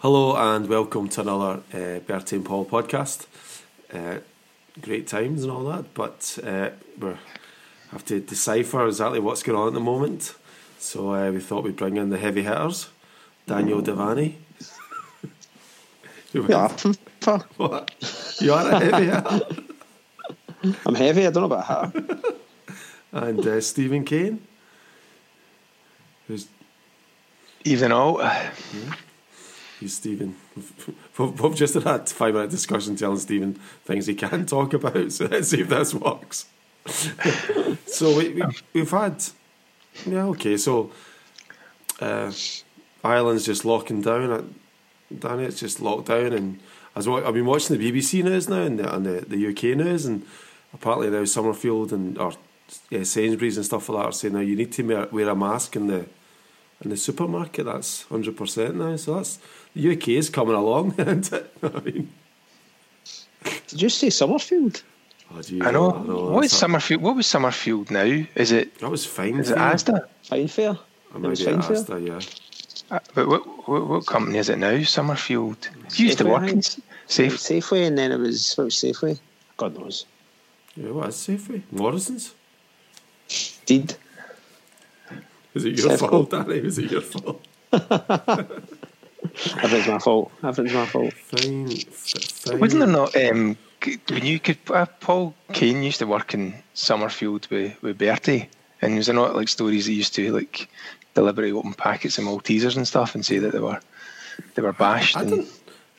Hello and welcome to another uh, Bertie and Paul podcast. Uh, great times and all that, but uh, we have to decipher exactly what's going on at the moment. So uh, we thought we'd bring in the heavy hitters, Daniel Devaney. Yeah, what? You are a heavy hitter. I'm heavy. I don't know about that. And uh, Stephen Kane, who's Even all. He's Stephen. We've we've just had a five minute discussion telling Stephen things he can talk about, so let's see if this works. so we, we, we've had. Yeah, okay, so uh, Ireland's just locking down. At, Danny, it's just locked down. And as wa- I've been watching the BBC news now and the, and the, the UK news, and apparently now Somerfield and or yeah, Sainsbury's and stuff like that are saying now you need to wear, wear a mask in the in the supermarket. That's hundred percent now. So that's the UK is coming along, isn't it? I mean, Did you say Somerfield? oh, gee, I know. I know what is that's- Somerfield? What was Somerfield now? Is it? That was fine. Is it for you. Asda? Fine fair. Or It was fine fair. Asda, yeah. Uh, But what, what what company is it now? Somerfield. You used to work in think. Safe. Safeway, and then it was what was Safeway? God knows. Yeah, what is Safeway? Morrison's? Did Is it your Safeco. fault, Danny? Is it your fault? everything's my fault. Everything's my fault. Fine, fine. Wasn't there not? Um, c- when you could, uh, Paul Kane used to work in Somerfield with with Bertie, and was there not like stories that used to like deliberately open packets of Maltesers and stuff and say that they were they were bashed I and didn't.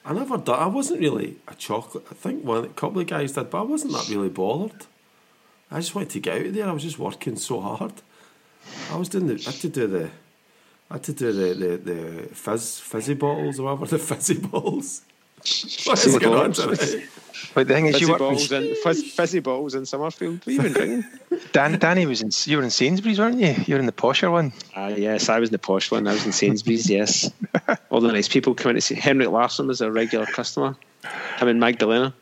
I never done. I wasn't really a chocolate. I think one, a couple of guys did, but I wasn't that really bothered. I just wanted to get out of there. I was just working so hard. I was doing the. I had to do the. I had to do the the, the fizz fizzy bottles or whatever the fizzy balls. What is Fizzy going on balls. today? But the thing is, Fizzy you worked balls with in fizz, fizzy balls in Somerfield. What are you even drinking? Dan, Danny was in you were in Sainsbury's, weren't you? You were in the posher one. Ah, yes, I was in the posh one. I was in Sainsbury's. Yes, all the nice people coming to see. Henrik Larsson was a regular customer. Him and Magdalena.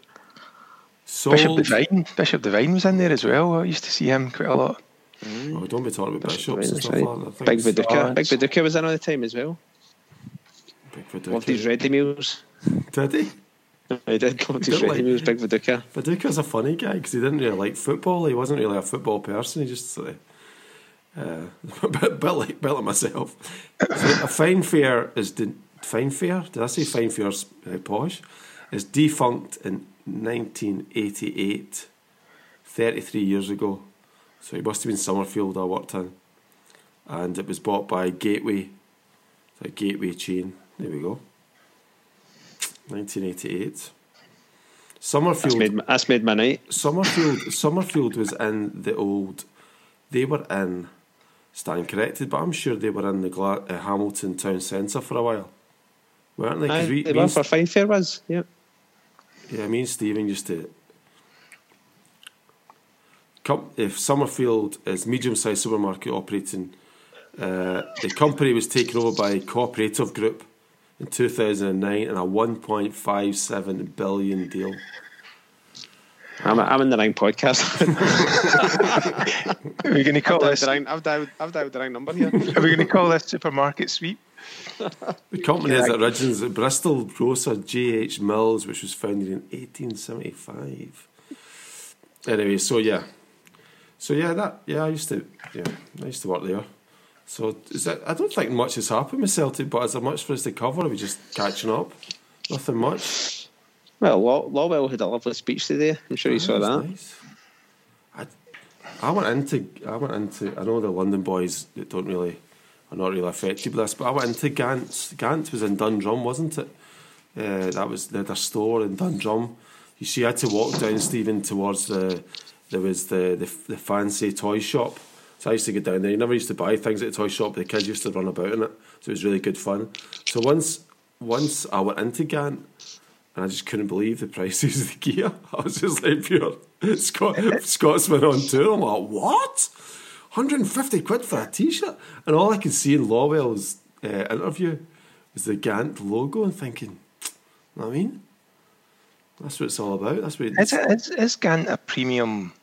So, Bishop Devine, Bishop Devine was in there as well. I used to see him quite a lot. Oh, don't be talking about bishops and stuff right. like that. I think Big Viduka. Big Viduka was in all the time as well. Big Viduka. Loved his ready meals. Did he? He did love his Don't ready like- meals. Big Viduka. Viduka's a funny guy because he didn't really like football. He wasn't really a football person. He just sort of, uh, a bit, bit like bit like myself. So a fine fair is de- fine fair. Did I say fine fair's uh, posh? Is defunct in 1988, 33 years ago. So it must have been Somerfield I worked in, and it was bought by Gateway, the Gateway chain. There we go. 1988. That's Somerfield. made, that's made my night. Somerfield Somerfield was in the old. They were in. Stand corrected, but I'm sure they were in the Gla- uh, Hamilton town centre for a while, weren't they? Aye, we, the me one and, for Fine Fair was. Yeah. yeah, me and Stephen used to. Come, if Somerfield is medium-sized supermarket operating, uh, the company was taken over by Cooperative Group in 2009 and a 1.57 billion deal. I'm, I'm in the wrong podcast. Are we going to call I've, this? the wrong, I've, dialed, I've dialed the wrong number here. Are we going to call this supermarket sweep? The company is at origins at Bristol grocer J.H. Mills, which was founded in 1875. Anyway, so yeah. So yeah, that yeah, I used to yeah, I used to work there. So is that I don't think much has happened with Celtic, but is there much for us to cover? Are we just catching up? Nothing much. well, Law, Lawwell had a lovely speech today. I'm sure you saw that. nice. I, I went into I went into I know the London boys that don't really are not really affected by this, but I went into Gant's. Gant was in Dundrum, wasn't it? Uh, that was had store in Dundrum. You see, I had to walk down Stephen towards the there was the, the the fancy toy shop. So I used to get down there. You never used to buy things at the toy shop. The kids used to run about in it, so it was really good fun. So once once I went into Gant, and I just couldn't believe the prices of the gear. I was just like pure Scot- Scotsman on tour. I'm like, what? 150 quid for a t shirt? And all I could see in Lawwell's uh, interview was the Gant logo and thinking, know what I mean? That's what it's all about. That's what Is, it, is, is Gant a premium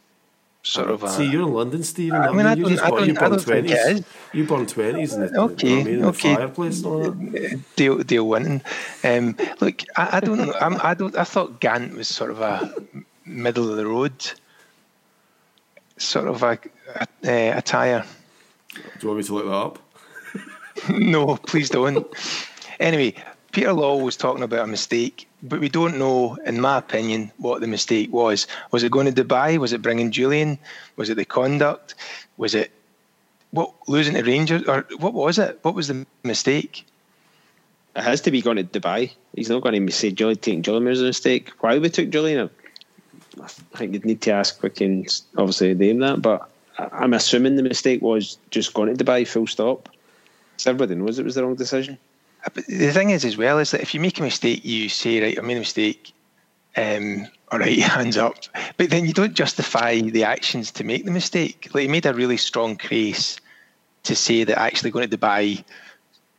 sort of a. See, you're in London, Stephen. I mean, I you don't- just I born- don't- you I born don't think it twenties. is. You born twenties in the, you know Okay, what I mean, the okay. fireplace and all that. Dale, Dale Winton. Um, look, I, I don't know. I'm, I don't. I thought Gant was sort of a middle of the road, sort of a, a uh, attire. Do you want me to look that up? no, please don't. Anyway, Peter Law was talking about a mistake, but we don't know, in my opinion, what the mistake was. Was it going to Dubai? Was it bringing Julian? Was it the conduct? Was it what losing to Rangers? Or what was it? What was the mistake? It has to be going to Dubai. He's not going to say Julian taking Julian was a mistake. Why we took Julian? I think you'd need to ask. Can obviously name that, but I'm assuming the mistake was just going to Dubai. Full stop. Everybody knows it was the wrong decision. But the thing is, as well, is that if you make a mistake, you say, right, I made a mistake. Um, all right, hands up. But then you don't justify the actions to make the mistake. Like he made a really strong case to say that actually going to Dubai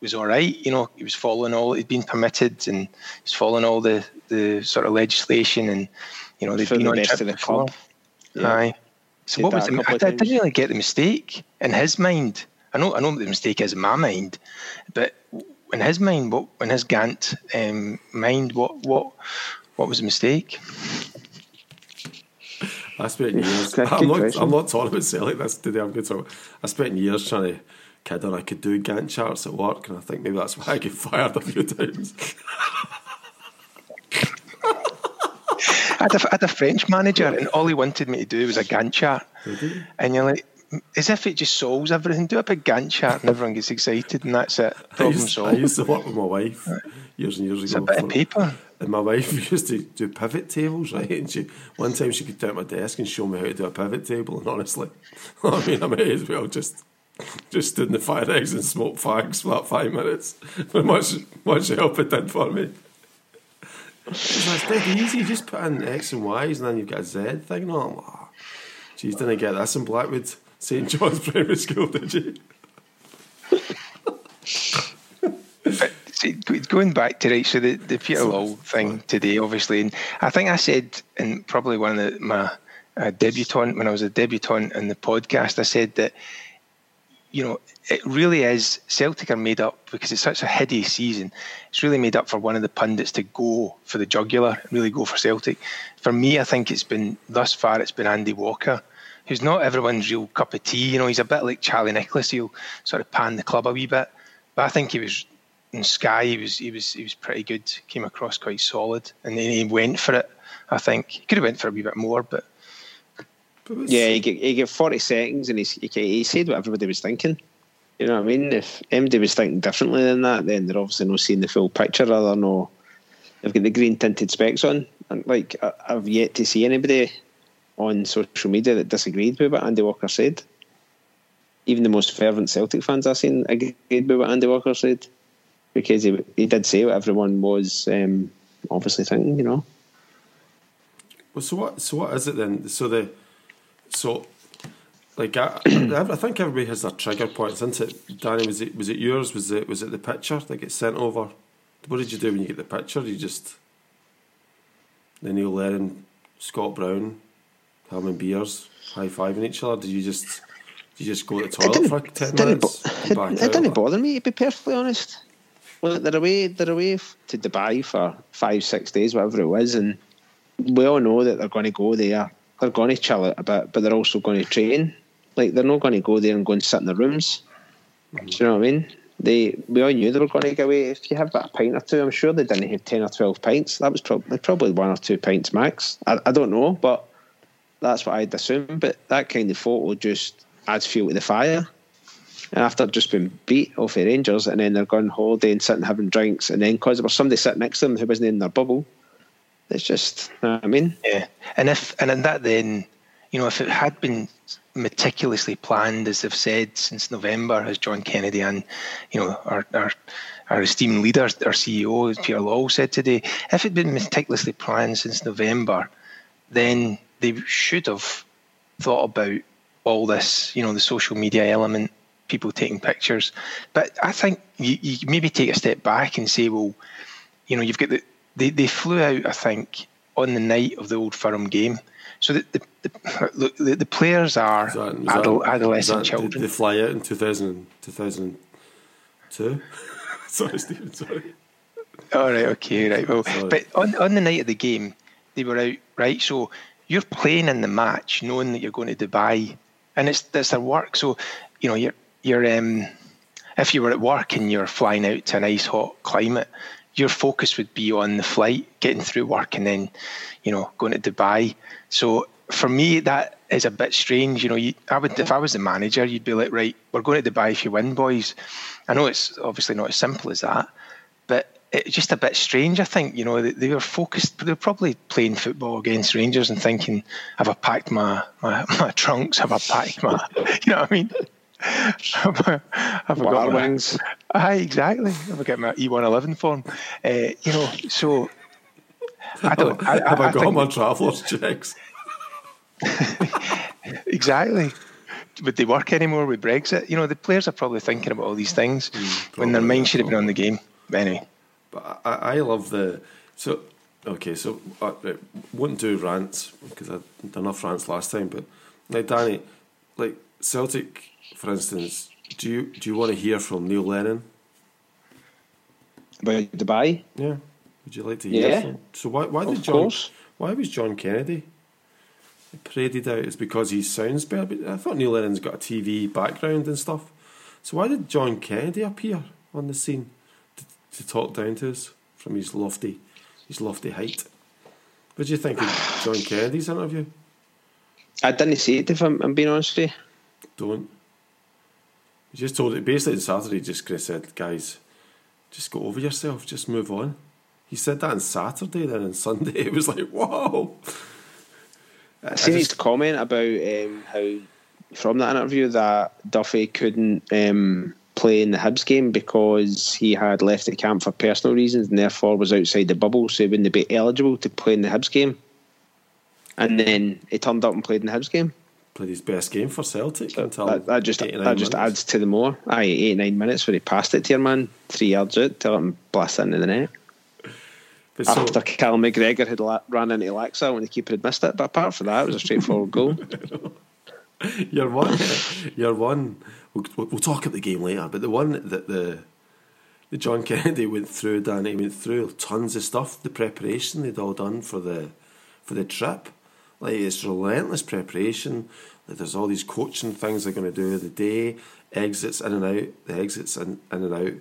was all right. You know, he was following all he'd been permitted, and he's following all the the sort of legislation, and you know they've For been the on best of the before. club. Yeah. Aye. So Did what was the, I, I didn't really get the mistake in his mind. I know I know what the mistake is in my mind, but in his mind, what in his Gant um, mind, what what what was the mistake? I spent years. Good- I'm not. question. I'm not talking about Celtic this today. I'm good. So I spent years trying to kid her I could do Gantt charts at work, and I think maybe that's why I get fired a few times. I had, a, I had a French manager, and all he wanted me to do was a Gantt chart. And you're like, as if it just solves everything. Do a big Gantt chart, and everyone gets excited, and that's it. I Problem used, I used to work with my wife years and years It's a ago. bit of paper. And my wife used to do pivot tables, right? And she one time she could down my desk and show me how to do a pivot table. And honestly, I mean, I may as well just just stood in the fire eggs and smoked fags for that five minutes. But much much help it did for me. It's like, it's dead easy. You just put in X and Y's and then you've got a Z thing. And I'm like, oh, geez, didn't get this in Blackwood St John's Primary School, did you? Going back to right, so the, the Peter Law thing today, obviously, and I think I said in probably one of the, my uh, debutant when I was a debutant in the podcast, I said that you know it really is Celtic are made up because it's such a hideous season. It's really made up for one of the pundits to go for the jugular, really go for Celtic. For me, I think it's been thus far it's been Andy Walker. Who's not everyone's real cup of tea, you know. He's a bit like Charlie Nicholas. He'll sort of pan the club a wee bit, but I think he was in Sky, he was he was he was pretty good. Came across quite solid, and then he went for it. I think he could have went for a wee bit more, but But Yeah, he get, he get 40 seconds and he, he, he said what everybody was thinking. You know what I mean? If MD was thinking differently than that, then they're obviously not seeing the full picture. Rather, no, oh, they've got the green tinted specs on. And like, I've yet to see anybody on social media that disagreed with what Andy Walker said. Even the most fervent Celtic fans I've seen agreed with what Andy Walker said because he he did say what everyone was um, obviously thinking. You know. Well, so what? So what is it then? So the, so, like I, I think everybody has their trigger points, isn't it? Danny, was it was it yours? Was it was it the picture that gets sent over? What did you do when you get the picture? You just the Neil Lennon, Scott Brown, having beers, high fiving each other. Did you just did you just go to the It toilet for ten it minutes? bo- it, it didn't bother me, to be perfectly honest. Well, they're away, they're away to Dubai for five, six days, whatever it was, and we all know that they're going to go there. They're going to chill it a bit, but they're also going to train. Like they're not going to go there and go and sit in the rooms. Do you know what I mean? They we all knew they were going to get away. If you have about a pint or two, I'm sure they didn't have ten or twelve pints. That was probably probably one or two pints max. I, I don't know, but that's what I'd assume. But that kind of photo just adds fuel to the fire. And after just being beat off the Rangers, and then they're going holiday and sitting having drinks, and then because there was somebody sitting next to them who wasn't in their bubble, it's just, you know I mean, yeah. And if and in that then, you know, if it had been meticulously planned, as they've said since November, as John Kennedy and you know our our, our esteemed leader, our CEO Peter Law said today, if it had been meticulously planned since November, then they should have thought about all this, you know, the social media element, people taking pictures. But I think you, you maybe take a step back and say, well, you know, you've got the they, they flew out, I think, on the night of the Old Firm game. So the the, the, the, the players are that- adol- that- adolescent that- children. They fly out in 2000, 2002? sorry, Stephen, sorry. All right, okay, right. Well, Sorry. but on on the night of the game, they were out, right? So you're playing in the match, knowing that you're going to Dubai, and it's it's their work. So you know, you're you're um, if you were at work and you're flying out to a nice hot climate, your focus would be on the flight, getting through work, and then you know going to Dubai. So for me, that is a bit strange. You know, you, I would if I was the manager, you'd be like, right, we're going to Dubai if you win, boys. I know it's obviously not as simple as that, it's just a bit strange. I think you know they, they were focused. They were probably playing football against Rangers and thinking, "Have I packed my my, my trunks? Have I packed my? You know what I mean? have I, have I got my, wings. Aye, exactly. Have I got my E111 form? Uh, you know, so I don't. I, I, Have I, got think- my travellers checks? Exactly. Would they work anymore with Brexit? You know, the players are probably thinking about all these things when their Mm, mind should have been on the game. But anyway, But I, I love the so okay. So uh, right, wouldn't do rants because I done enough rants last time. But like Danny, like Celtic, for instance, do you do you want to hear from Neil Lennon? About Dubai? Yeah. Would you like to hear Yeah. from? So why why did Of John? course. Why was John Kennedy paraded out? It's because he sounds better. But I thought Neil Lennon's got a TV background and stuff. So why did John Kennedy appear on the scene to, talk down to us from his lofty, his lofty height? What do you think of John Kennedy's interview? I didn't see it if I'm, I'm being honest with you. Don't. He just told it basically on Saturday. Just of said, guys, just go over yourself. Just move on. He said that on Saturday. Then on Sunday, it was like, whoa. I, seen I his comment about um, how from that interview that Duffy couldn't um, play in the Hibs game because he had left the camp for personal reasons and therefore was outside the bubble, so he wouldn't be eligible to play in the Hibs game. And then he turned up and played in the Hibs game. played his best game for Celtic until That, that just that just minutes. adds to the more. Aye, eight nine minutes where he passed it to your man three yards out to let him blast it into the net. But so, After Cal McGregor had la- ran into Laxalt when the keeper had missed it, but apart from that, it was a straightforward goal. your one, your one. We'll, we'll talk at the game later, but the one that the the John Kennedy went through, Danny went through tons of stuff. The preparation they'd all done for the for the trip, like it's relentless preparation. Like there's all these coaching things they're going to do the day, exits in and out, the exits in, in and out.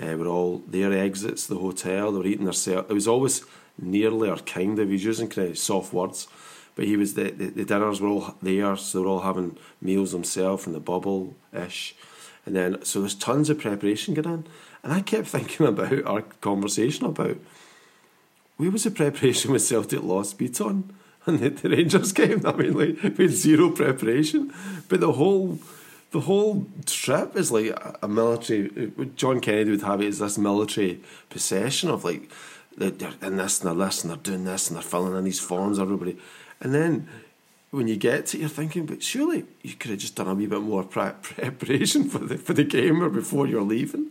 Uh, were all their exits, the hotel. They were eating their cell. It was always nearly or kind of. He was using kind of soft words, but he was the, the, the dinners were all there, so they were all having meals themselves in the bubble ish, and then so there's tons of preparation going on. And I kept thinking about our conversation about where was the preparation with Celtic lost Beaton and the, the Rangers game. I mean, like had zero preparation, but the whole the whole trip is like a, a military. Uh, John Kennedy would have it as this military possession of like they're in this and they're this and they're doing this and they're filling in these forms. Everybody, and then when you get to it, you're thinking, but surely you could have just done a wee bit more pre- preparation for the for the game or before you're leaving.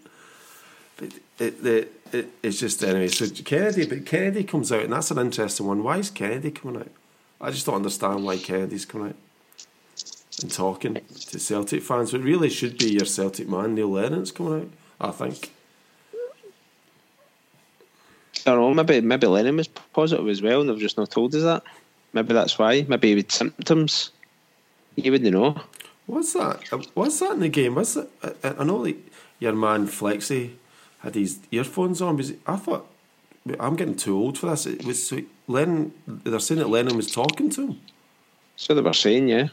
But it, the it, it's just anyway. So Kennedy, but Kennedy comes out, and that's an interesting one. Why is Kennedy coming out? I just don't understand why Kennedy's coming out and talking to Celtic fans. It really should be your Celtic man, Neil Lennon's coming out. I think. I don't know, maybe maybe Lennon was positive as well and they've just not told us that. Maybe that's why. Maybe with symptoms. You wouldn't know. What's that? What's that in the game? What's that? I, I know like your man Flexi had his earphones on. Was I thought I'm getting too old for this. It was so Lennon. They're saying that Lennon was talking to him. So they were saying, yeah.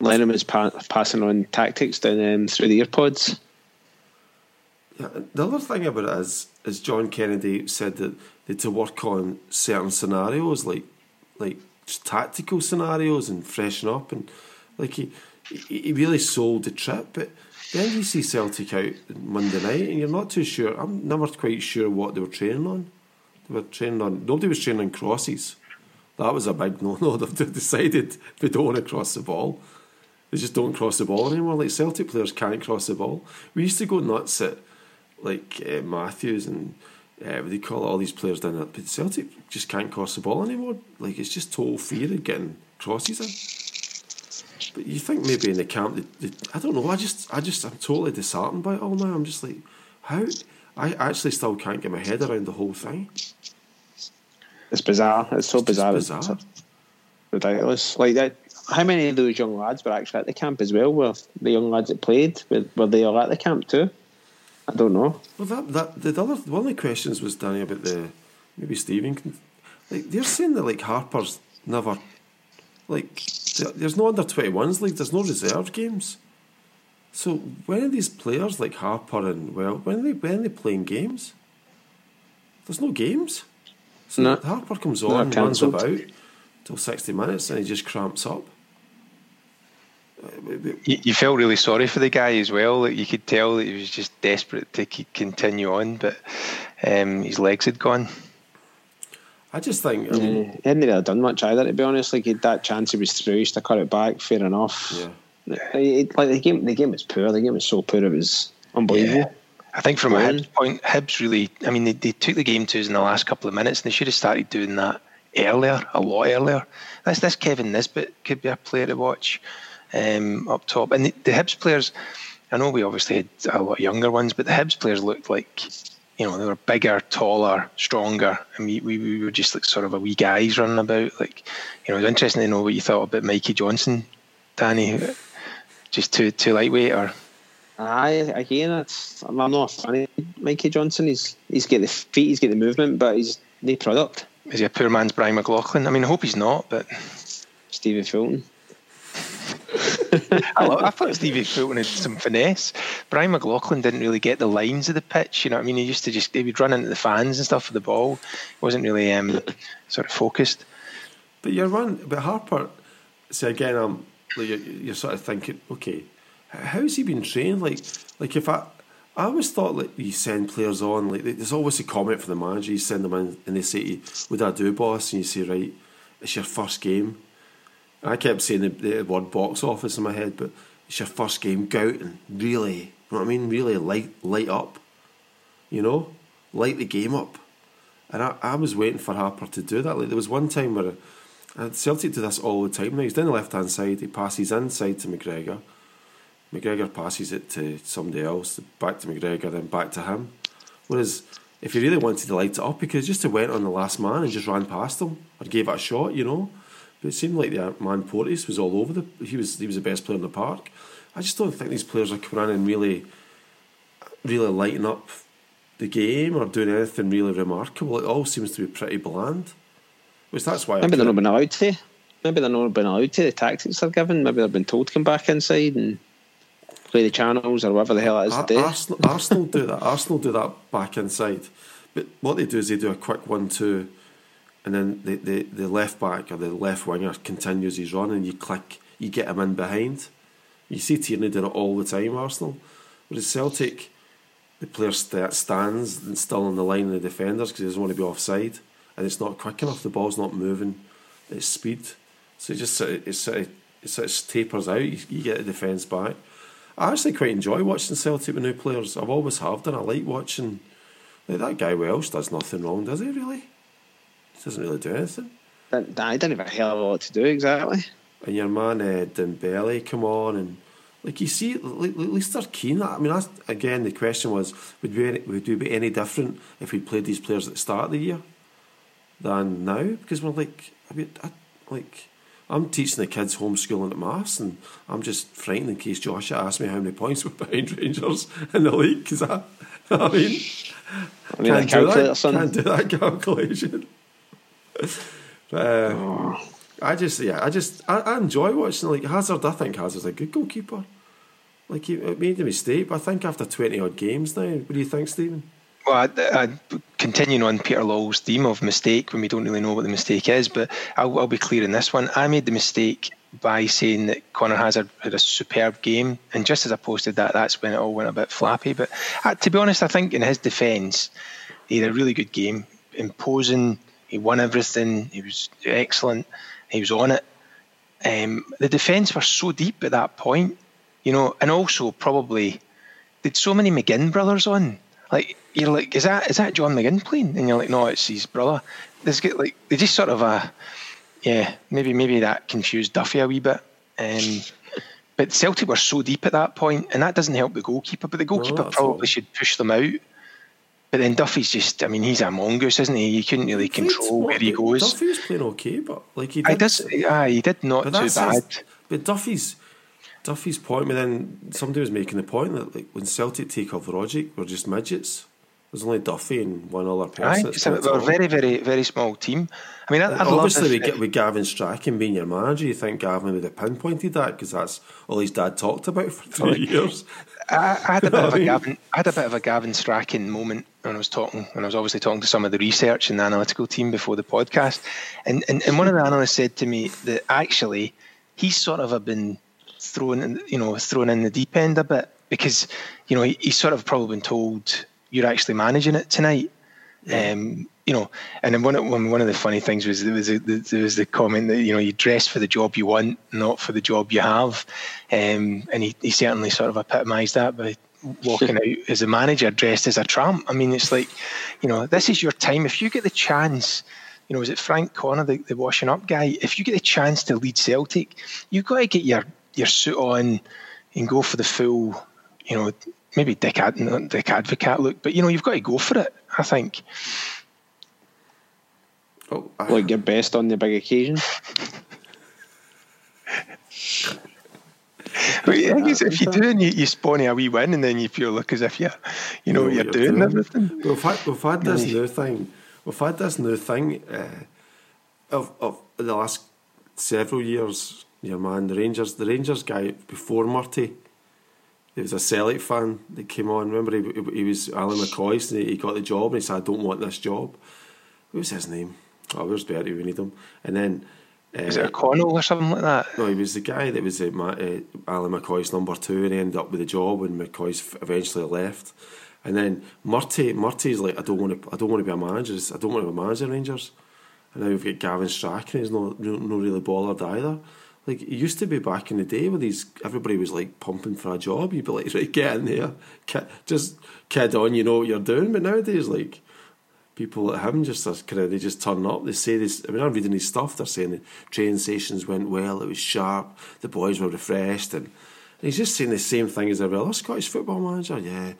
Lennon was pa- passing on tactics down um, through the earpods. Yeah, the other thing about it is, is John Kennedy said that they to work on certain scenarios, like like tactical scenarios and freshen up, and like he he really sold the trip. But then you see Celtic out Monday night, and you're not too sure. I'm never quite sure what they were training on. They were training on. Nobody was training on crosses. That was a big no-no. They've decided they don't want to cross the ball. They just don't cross the ball anymore. Like Celtic players can't cross the ball. We used to go nuts at like uh, Matthews and uh, what do you call it, all these players down there. But Celtic just can't cross the ball anymore. Like it's just total fear of getting crosses in. But you think maybe in the camp, they, they, I don't know. I just, I just, I'm totally disheartened by it all now. I'm just like, how? I actually still can't get my head around the whole thing. It's bizarre. It's so It's bizarre. bizarre. It's ridiculous. Like that. How many of those young lads were actually at the camp as well? Were the young lads that played? Were, were they all at the camp too? I don't know. Well, that that the other one of the questions was Danny about the maybe Stephen can like they're saying that like Harper's never like there- there's no under twenty ones league. There's no reserve games. So when are these players like Harper and well when are they when are they playing games? There's no games. So No. Harper comes on, runs about till sixty minutes, and he just cramps up. Uh, but- but- You, you felt really sorry for the guy as well. Like you could tell that he was just desperate to continue on, but um, his legs had gone. I just think I mean, Yeah, he hadn't really done much either, to be honest. Like he had that chance, he was through, he to cut it back. Fair enough. yeah. He- he- like the game, the game was poor. The game was so poor, it was unbelievable. I think from a Well- Hibs point, Hibs really, I mean, they, they took the game to us in the last couple of minutes and they should have started doing that earlier, a lot earlier. This, this Kevin Nisbet could be a player to watch um, up top. And the, the Hibs players, I know we obviously had a lot of younger ones, but the Hibs players looked like, you know, they were bigger, taller, stronger. And we, we, we were just like sort of a wee guys running about. Like, you know, it was interesting to know what you thought about Mikey Johnston, Danny. Just too, too lightweight or. I again, it's, I'm not a fan of Mikey Johnston. He's he's got the feet, he's got the movement, but he's no product. Is he a poor man's Brian McLaughlin? I mean, I hope he's not, but Stephen Fulton. I, love, I thought Stevie Fulton had some finesse. Brian McLaughlin didn't really get the lines of the pitch. You know what I mean? He used to just he would run into the fans and stuff with the ball. He wasn't really um, sort of focused. But you're one, but Harper. See again, I'm like you're, you're sort of thinking, okay, how's he been trained? Like, like if I, I always thought like you send players on, like there's always a comment from the manager. You send them in, and they say, you, "Would I do, boss?" And you say, "Right, it's your first game." And I kept saying the, the word box office in my head, but it's your first game. Go out and really, you know what I mean? Really light light up, you know, light the game up. And I, I was waiting for Harper to do that. Like there was one time where uh, Celtic do this all the time now. He's down the left hand side, he passes inside to McGregor. McGregor passes it to somebody else, back to McGregor, then back to him. Whereas if he really wanted to light it up, he could just have went on the last man and just ran past him or gave it a shot, you know. But it seemed like the man Porteous was all over the. He was he was the best player in the park. I just don't think these players are coming in and really, really lighting up the game or doing anything really remarkable. It all seems to be pretty bland. Which that's why I Maybe they're not been allowed to. Maybe they're not been allowed to. The tactics they're given. Maybe they've been told to come back inside and play the channels or whatever the hell it is Ar-. Arsenal, Arsenal do that. Arsenal do that back inside. But what they do is they do a quick one-two, and then the, the, the left back or the left winger continues his run, and you click, you get him in behind. You see Tierney doing it all the time, Arsenal. But Whereas Celtic, the player sta stands and still on the line of the defenders because he doesn't want to be offside, and it's not quick enough. The ball's not moving, it's speed. So it just sort of, it sort of, it sort of tapers out. You, you get the defence back. I actually quite enjoy watching Celtic with new players. I've always have done. I like watching. Like that guy Welsh does nothing wrong, does he? Really? Doesn't really do anything. I didn't have a hell of a lot to do exactly. And your man uh, Dembele come on and like you see, like, at least they're keen. I mean, that's, again, the question was: would we any, would we be any different if we played these players at the start of the year than now? Because we're like, I mean, I, like. I'm teaching the kids homeschooling at Mass, and I'm just frightened in case Joshua asks me how many points we're behind Rangers in the league. Because I, I mean, I mean, can't do that. Can't do that calculation. Uh, I just, yeah, I just, I, I enjoy watching. Like Hazard, I think Hazard's a good goalkeeper. Like he made a mistake, but I think after twenty odd games now, what do you think, Stephen? Well, I, I, continuing on Peter Lawwell's theme of mistake when we don't really know what the mistake is, but I'll, I'll be clear in this one. I made the mistake by saying that Conor Hazard had a superb game, and just as I posted that, that's when it all went a bit flappy. But uh, to be honest, I think in his defence, he had a really good game, imposing. He won everything. He was excellent. He was on it. Um, the defence were so deep at that point, you know, and also probably did so many McGinn brothers on. Like you're like, is that is that John McGinn playing? And you're like, no, it's his brother. There's get like they just sort of a yeah, maybe maybe that confused Duffy a wee bit. Um, but Celtic were so deep at that point, and that doesn't help the goalkeeper. But the goalkeeper probably should push them out. But then Duffy's just, I mean, he's a mongoose, isn't he? You couldn't really control where he goes. Duffy was playing okay, but like he I did. does, ah, he did not too bad. his- but Duffy's Duffy's point, but then somebody was making the point that like when Celtic take off Rogic, we're just midgets. There's only Duffy and one other person. Aye, it's a, a very, very, very small team. I mean, I, I'd Obviously, we get with Gavin Strachan being your manager. You think Gavin would have pinpointed that because that's all his dad talked about for three years. I, I had a bit of a Gavin, I had a bit of a Gavin Strachan moment when I was talking, when I was obviously talking to some of the research and the analytical team before the podcast, and and, and one of the analysts said to me that actually he's sort of been thrown, in, you know, thrown in the deep end a bit because you know he, he's sort of probably been told you're actually managing it tonight. Um, you know, and then one of, one one of the funny things was there was a, there was the comment that you know you dress for the job you want, not for the job you have, um, and he, he certainly sort of epitomised that by walking out as a manager dressed as a tramp. I mean, it's like, you know, this is your time. If you get the chance, you know, is it Frank Connor, the, the washing up guy? If you get the chance to lead Celtic, you've got to get your your suit on and go for the full, you know, maybe Dick, Ad, not Dick Advocaat look, but you know, you've got to go for it. I think. Oh, I- Like your best on the big occasion. But yeah, I guess if you do and you, you spawn a wee win and then you feel look as if you you know what you're, doing and everything. We've had, we've had this Aye. new thing. We've had this new thing uh, of of the last several years. Your man, the Rangers, the Rangers guy before Murty. There was a Celtic fan that came on. Remember, he, he was Alan McCoy, and he, he got the job, and he said, "I don't want this job." What was his name? Oh, where's Bertie? We need him. And then. Uh, Is it a Connell or something like that? no, he was the guy that was uh, Ma- uh, Alan McCoy's number two, and he ended up with a job when McCoy's f- eventually left. And then Murty, Murty's like, I don't want to, I don't want to be a manager. I don't want to be a manager Rangers. And now we've got Gavin Strachan. He's not, no, not really bothered either. Like it used to be back in the day where these everybody was like pumping for a job. You'd be like, right, get in there, kid, just kid on. You know what you're doing. But nowadays, like people like him just kind of they just turn up. They say this. I mean, I'm reading his stuff. They're saying the training sessions went well. It was sharp. The boys were refreshed, and, and he's just saying the same thing as every other Scottish football manager. Yeah,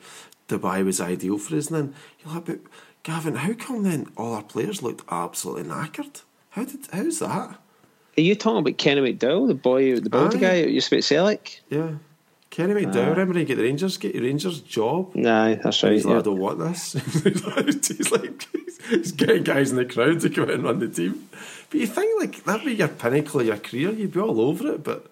Dubai was ideal for us. And then you're like, but Gavin, how come then all our players looked absolutely knackered? How did how's that? Are you talking about Kenny McDowall, the boy, the baldy guy who used to be at Celtic? Yeah. Kenny McDowall, remember he get the Rangers get the Rangers job? Nah, that's right. He's like, yeah. I don't want this. he's like, he's getting guys in the crowd to come out and run the team. But you think like that'd be your pinnacle of your career, you'd be all over it. But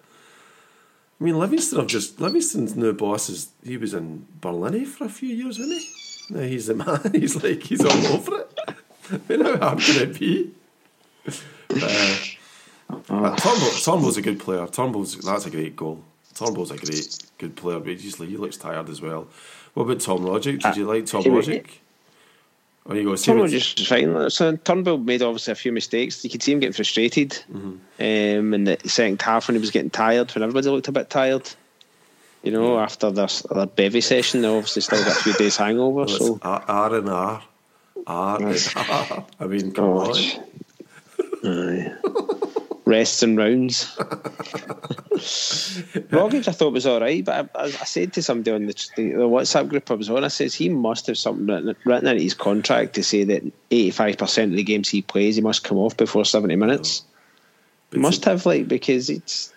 I mean, Livingston have just Livingston's new boss is he was in Berlin for a few years, wasn't he? Now he's the man. He's like he's all over it. I mean, how hard can it be? Uh, uh, Turnbull, Turnbull's a good player. Turnbull's that's a great goal. Turnbull's a great good player, but he just he looks tired as well. What about Tom Rogic? Did you like Tom Rogic? Or you go Turnbull what- just fine. So Turnbull made obviously a few mistakes. You could see him getting frustrated. Mm-hmm. Um, in the second half when he was getting tired, when everybody looked a bit tired. You know, after this their bevy session, they obviously still got a few days hangover. Well, so R, R and R. R and R. I mean, come Oh, on. rests and rounds. Rogic, I thought was all right, but I, I, I said to somebody on the, the, the WhatsApp group I was on, I says he must have something written, written in his contract to say that eighty five percent of the games he plays, he must come off before seventy minutes. But must have like because it's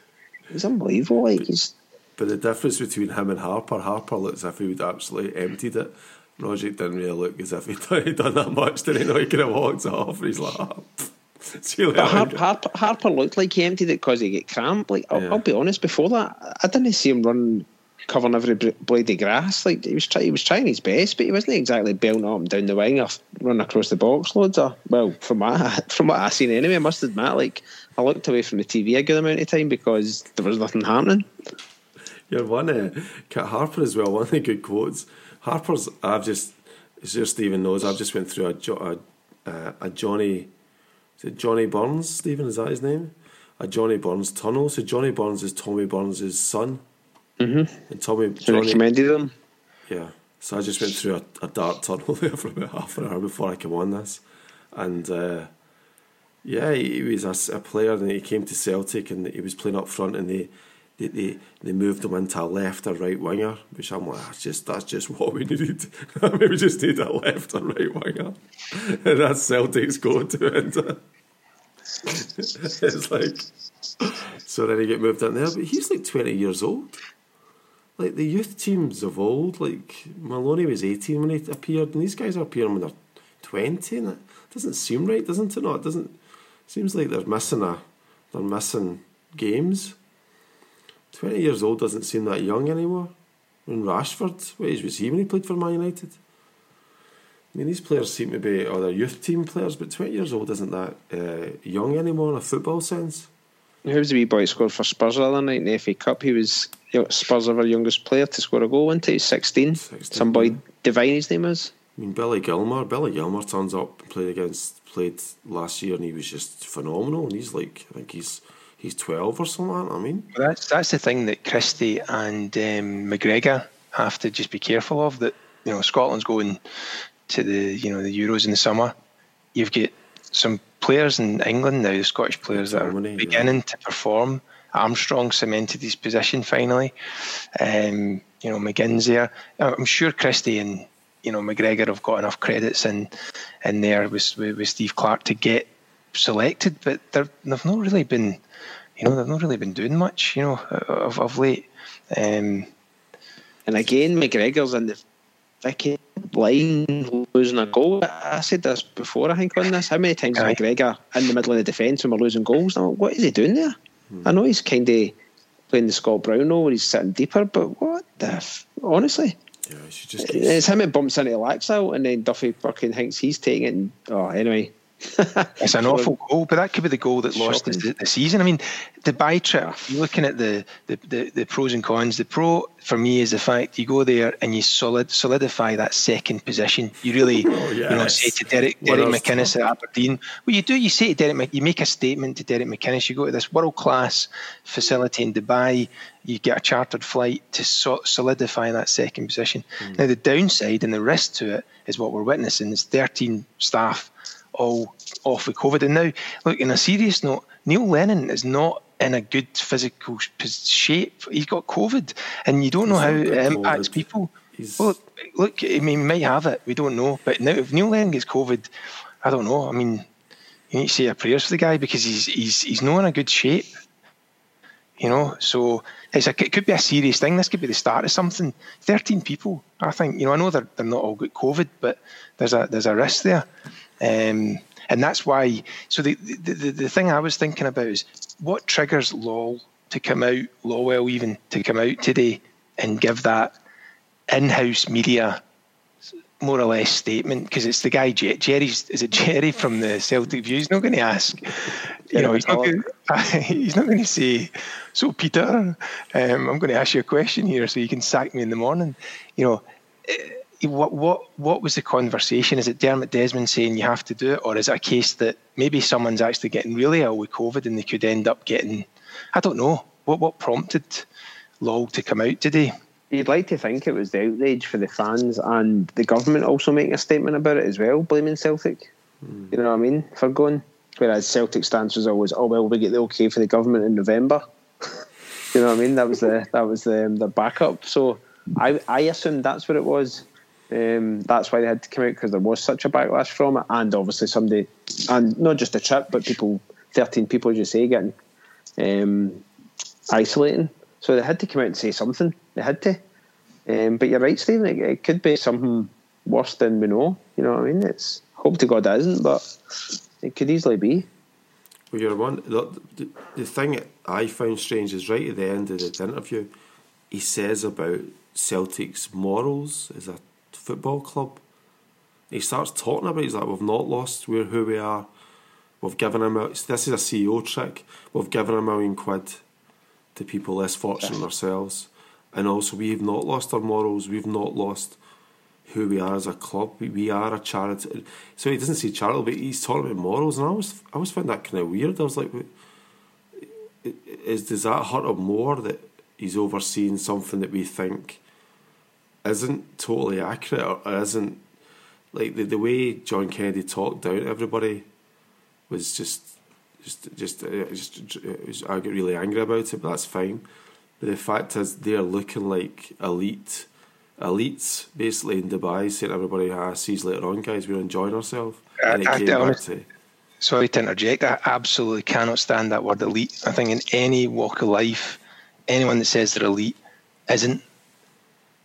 it's unbelievable. Like he's But the difference between him and Harper, Harper looks as if he would absolutely emptied it. Rogic didn't really look as if he'd done, that much, did he? know he could have walked off and he's like, ah, pff, see you later. But Harper, Harper, Harper looked like he emptied it because he get cramp. Like I'll, Yeah. I'll be honest, before that, I didn't see him run covering every blade of grass. Like he was try, he was trying his best, but he wasn't exactly belting up and down the wing or running across the box loads. Or well, from what I, from what I seen anyway, I must admit, like I looked away from the TV a good amount of time because there was nothing happening. You're one, uh, Harper as well, one of the good quotes. Harper's, I've just, as your Stephen knows, I've just went through a, jo- a, uh, a Johnny, is it Johnny Burns, Stephen, is that his name? A Johnny Burns tunnel. So Johnny Burns is Tommy Burns' son. Mm-hmm. And Tommy, So Johnny, recommended them. yeah. So I just went through a, a dark tunnel there for about half an hour before I came on this, and uh, yeah, he was a, a, player, and he came to Celtic, and he was playing up front, and they. They, they, they moved him into a left or right winger, which I'm like, that's just that's just what we needed. we just need a left or right winger, and that's Celtic's go to into. it's like so then he get moved in there, but he's like twenty years old like the youth teams of old, like Maloney was 18 when he appeared, and these guys are appearing when they're 20, and it doesn't seem right, doesn't it? No, it doesn't. It seems like they're missing a, they're missing games. 20 years old doesn't seem that young anymore. And Rashford, what age was he when he played for Man United? I mean, these players seem to be other youth team players, but 20 years old isn't that uh, young anymore in a football sense. Who was the wee boy scored for Spurs the other night in the FA Cup? He was Spurs ever youngest player to score a goal, wasn't he? 16. 16 Some boy, Devine his name is. I mean, Billy Gilmour. Billy Gilmour turns up and played against, played last year and he was just phenomenal. And he's like, I think he's he's 12 or something like that. I mean, that's, that's the thing that Christie and um, McGregor have to just be careful of that, you know, Scotland's going to the, you know, the Euros in the summer. You've got some players in England now, the Scottish players that are beginning yeah. to perform. Armstrong cemented his position finally. Um, you know, McGinn's there. I'm sure Christie and you know McGregor have got enough credits in in there with, with, Steve Clarke to get selected, but they've not really been, you know, they've not really been doing much, you know, of, of late. Um, and again, McGregor's in the Vicky line losing a goal. I said this before, I think, on this. How many times is McGregor in the middle of the defence when we're losing goals? Like, what is he doing there? Hmm. I know he's kind of playing the Scott Brown role where he's sitting deeper, but what the f- honestly? Yeah, just it's him that bumps into Laxalt and then Duffy fucking thinks he's taking it. And, oh, anyway, it's an awful goal, but that could be the goal that lost the, the, season. I mean, the buy trip, you're looking at the, the, the, the, pros and cons. The pro for me is the fact you go there and you solid solidify that second position. You really, oh, yes. you know, say to Derek, Derek McInnes at Aberdeen, what you do, you say to Derek, you make a statement to Derek McInnes. You go to this world class facility in Dubai. You get a chartered flight to so- solidify that second position. Mm. Now, the downside and the risk to it is what we're witnessing is 13 staff all off with COVID. And now, look, in a serious note, Neil Lennon is not in a good physical shape. He's got COVID, and you don't know how it impacts COVID. people. He's... Well, look, I mean, might have it. We don't know. But now, if Neil Lennon gets COVID, I don't know. I mean, you need to say a prayers for the guy because he's he's he's not in a good shape. You know, so it's a, it could be a serious thing. This could be the start of something. Thirteen people, I think. You know, I know they're they're not all got COVID, but there's a there's a risk there. Um, and that's why. So the, the, the the thing I was thinking about is what triggers Law to come out, Lawwell even to come out today and give that in-house media more or less statement because it's the guy Jerry's is it Jerry from the Celtic View? He's not going to ask, you know, he's not going, he's not going to say, so Peter, um, I'm going to ask you a question here so you can sack me in the morning, you know what what what was the conversation? Is it Dermot Desmond saying you have to do it, or is it a case that maybe someone's actually getting really ill with COVID and they could end up getting? I don't know. What what prompted Law to come out today? You'd like to think it was the outrage for the fans and the government also making a statement about it as well, blaming Celtic. Mm. You know what I mean for going. Whereas Celtic stance was always, oh well, we get the okay for the government in November. you know what I mean? That was the that was the the backup. So I I assumed that's what it was. Um, that's why they had to come out because there was such a backlash from it, and obviously somebody, and not just a trip, but people, thirteen people, as you say, getting um, isolating. So they had to come out and say something. They had to. Um, but you're right, Stephen. It, it, could be something worse than we know. You know what I mean? It's hope to God it isn't, but it could easily be. Well, you're one. The, the, the thing I found strange is right at the end of the interview, he says about Celtic's morals as a football club. He starts talking about it, he's like, we've not lost, we're who we are. We've given him a, this is a CEO trick. We've given a million quid to people less fortunate than ourselves. And also, we've not lost our morals. We've not lost who we are as a club. We, we are a charity. So he doesn't say charity, but he's talking about morals. And I always, I always found that kind of weird. I was like, is does that hurt him more that he's overseeing something that we think isn't totally accurate or, or isn't like the, the way John Kennedy talked down to everybody was just just just uh, just, just I get really angry about it, but that's fine. But the fact is, they're looking like elite elites basically in Dubai, saying everybody, ah, sees later on, guys, we're enjoying ourselves. And it I- came I back to Sorry to interject. I absolutely cannot stand that word elite. I think in any walk of life, anyone that says they're elite isn't.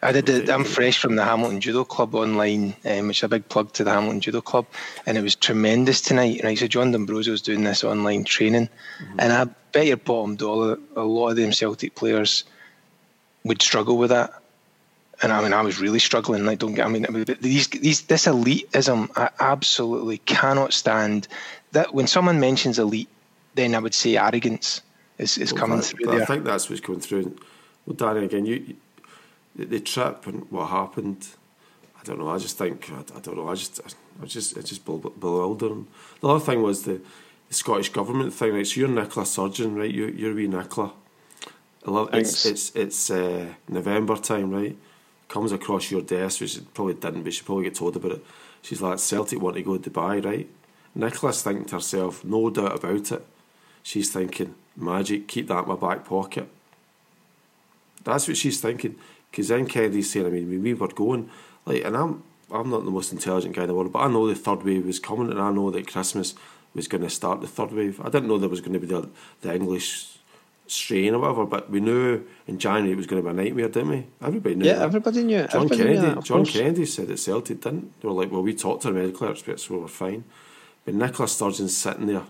I did. The, I'm fresh from the Hamilton Judo Club online, um, which is a big plug to the Hamilton Judo Club, and it was tremendous tonight. Right, so John D'Ambrosio was doing this online training, and I bet your bottom dollar, a lot of them Celtic players would struggle with that. And I mean, I was really struggling. Like, don't get. I mean, these these this elitism, I absolutely cannot stand. That when someone mentions elite, then I would say arrogance is, is Well, coming that- through but I think that's what's coming through. Well, Danny, again, you, you the, the trip and what happened. I don't know. I just think I, I don't know. I just I was just it's just bewil- bewildering. The other thing was the, the Scottish government thing. Right, so you're Nicola Sturgeon, right? You you're wee Nicola. I love it's Thanks. it's it's uh, November time, right? Comes across your desk, which it probably didn't, but she probably get told about it. She's like, Celtic want to go to Dubai, right? Nicola's thinking to herself, no doubt about it. She's thinking, magic, keep that in my back pocket. That's what she's thinking. Because then Kennedy's saying, I mean, we were going, like, and I'm I'm not the most intelligent guy in the world, but I know the third wave was coming, and I know that Christmas was going to start the third wave. I didn't know there was going to be the, the English strain or whatever, but we knew in January it was going to be a nightmare, didn't we? Everybody knew. Yeah, that. everybody knew it. John Everybody knew Kennedy, that, John course. Kennedy said that Celtic didn't. They were like, well, we talked to the medical experts, so we're fine. But Nicola Sturgeon's sitting there,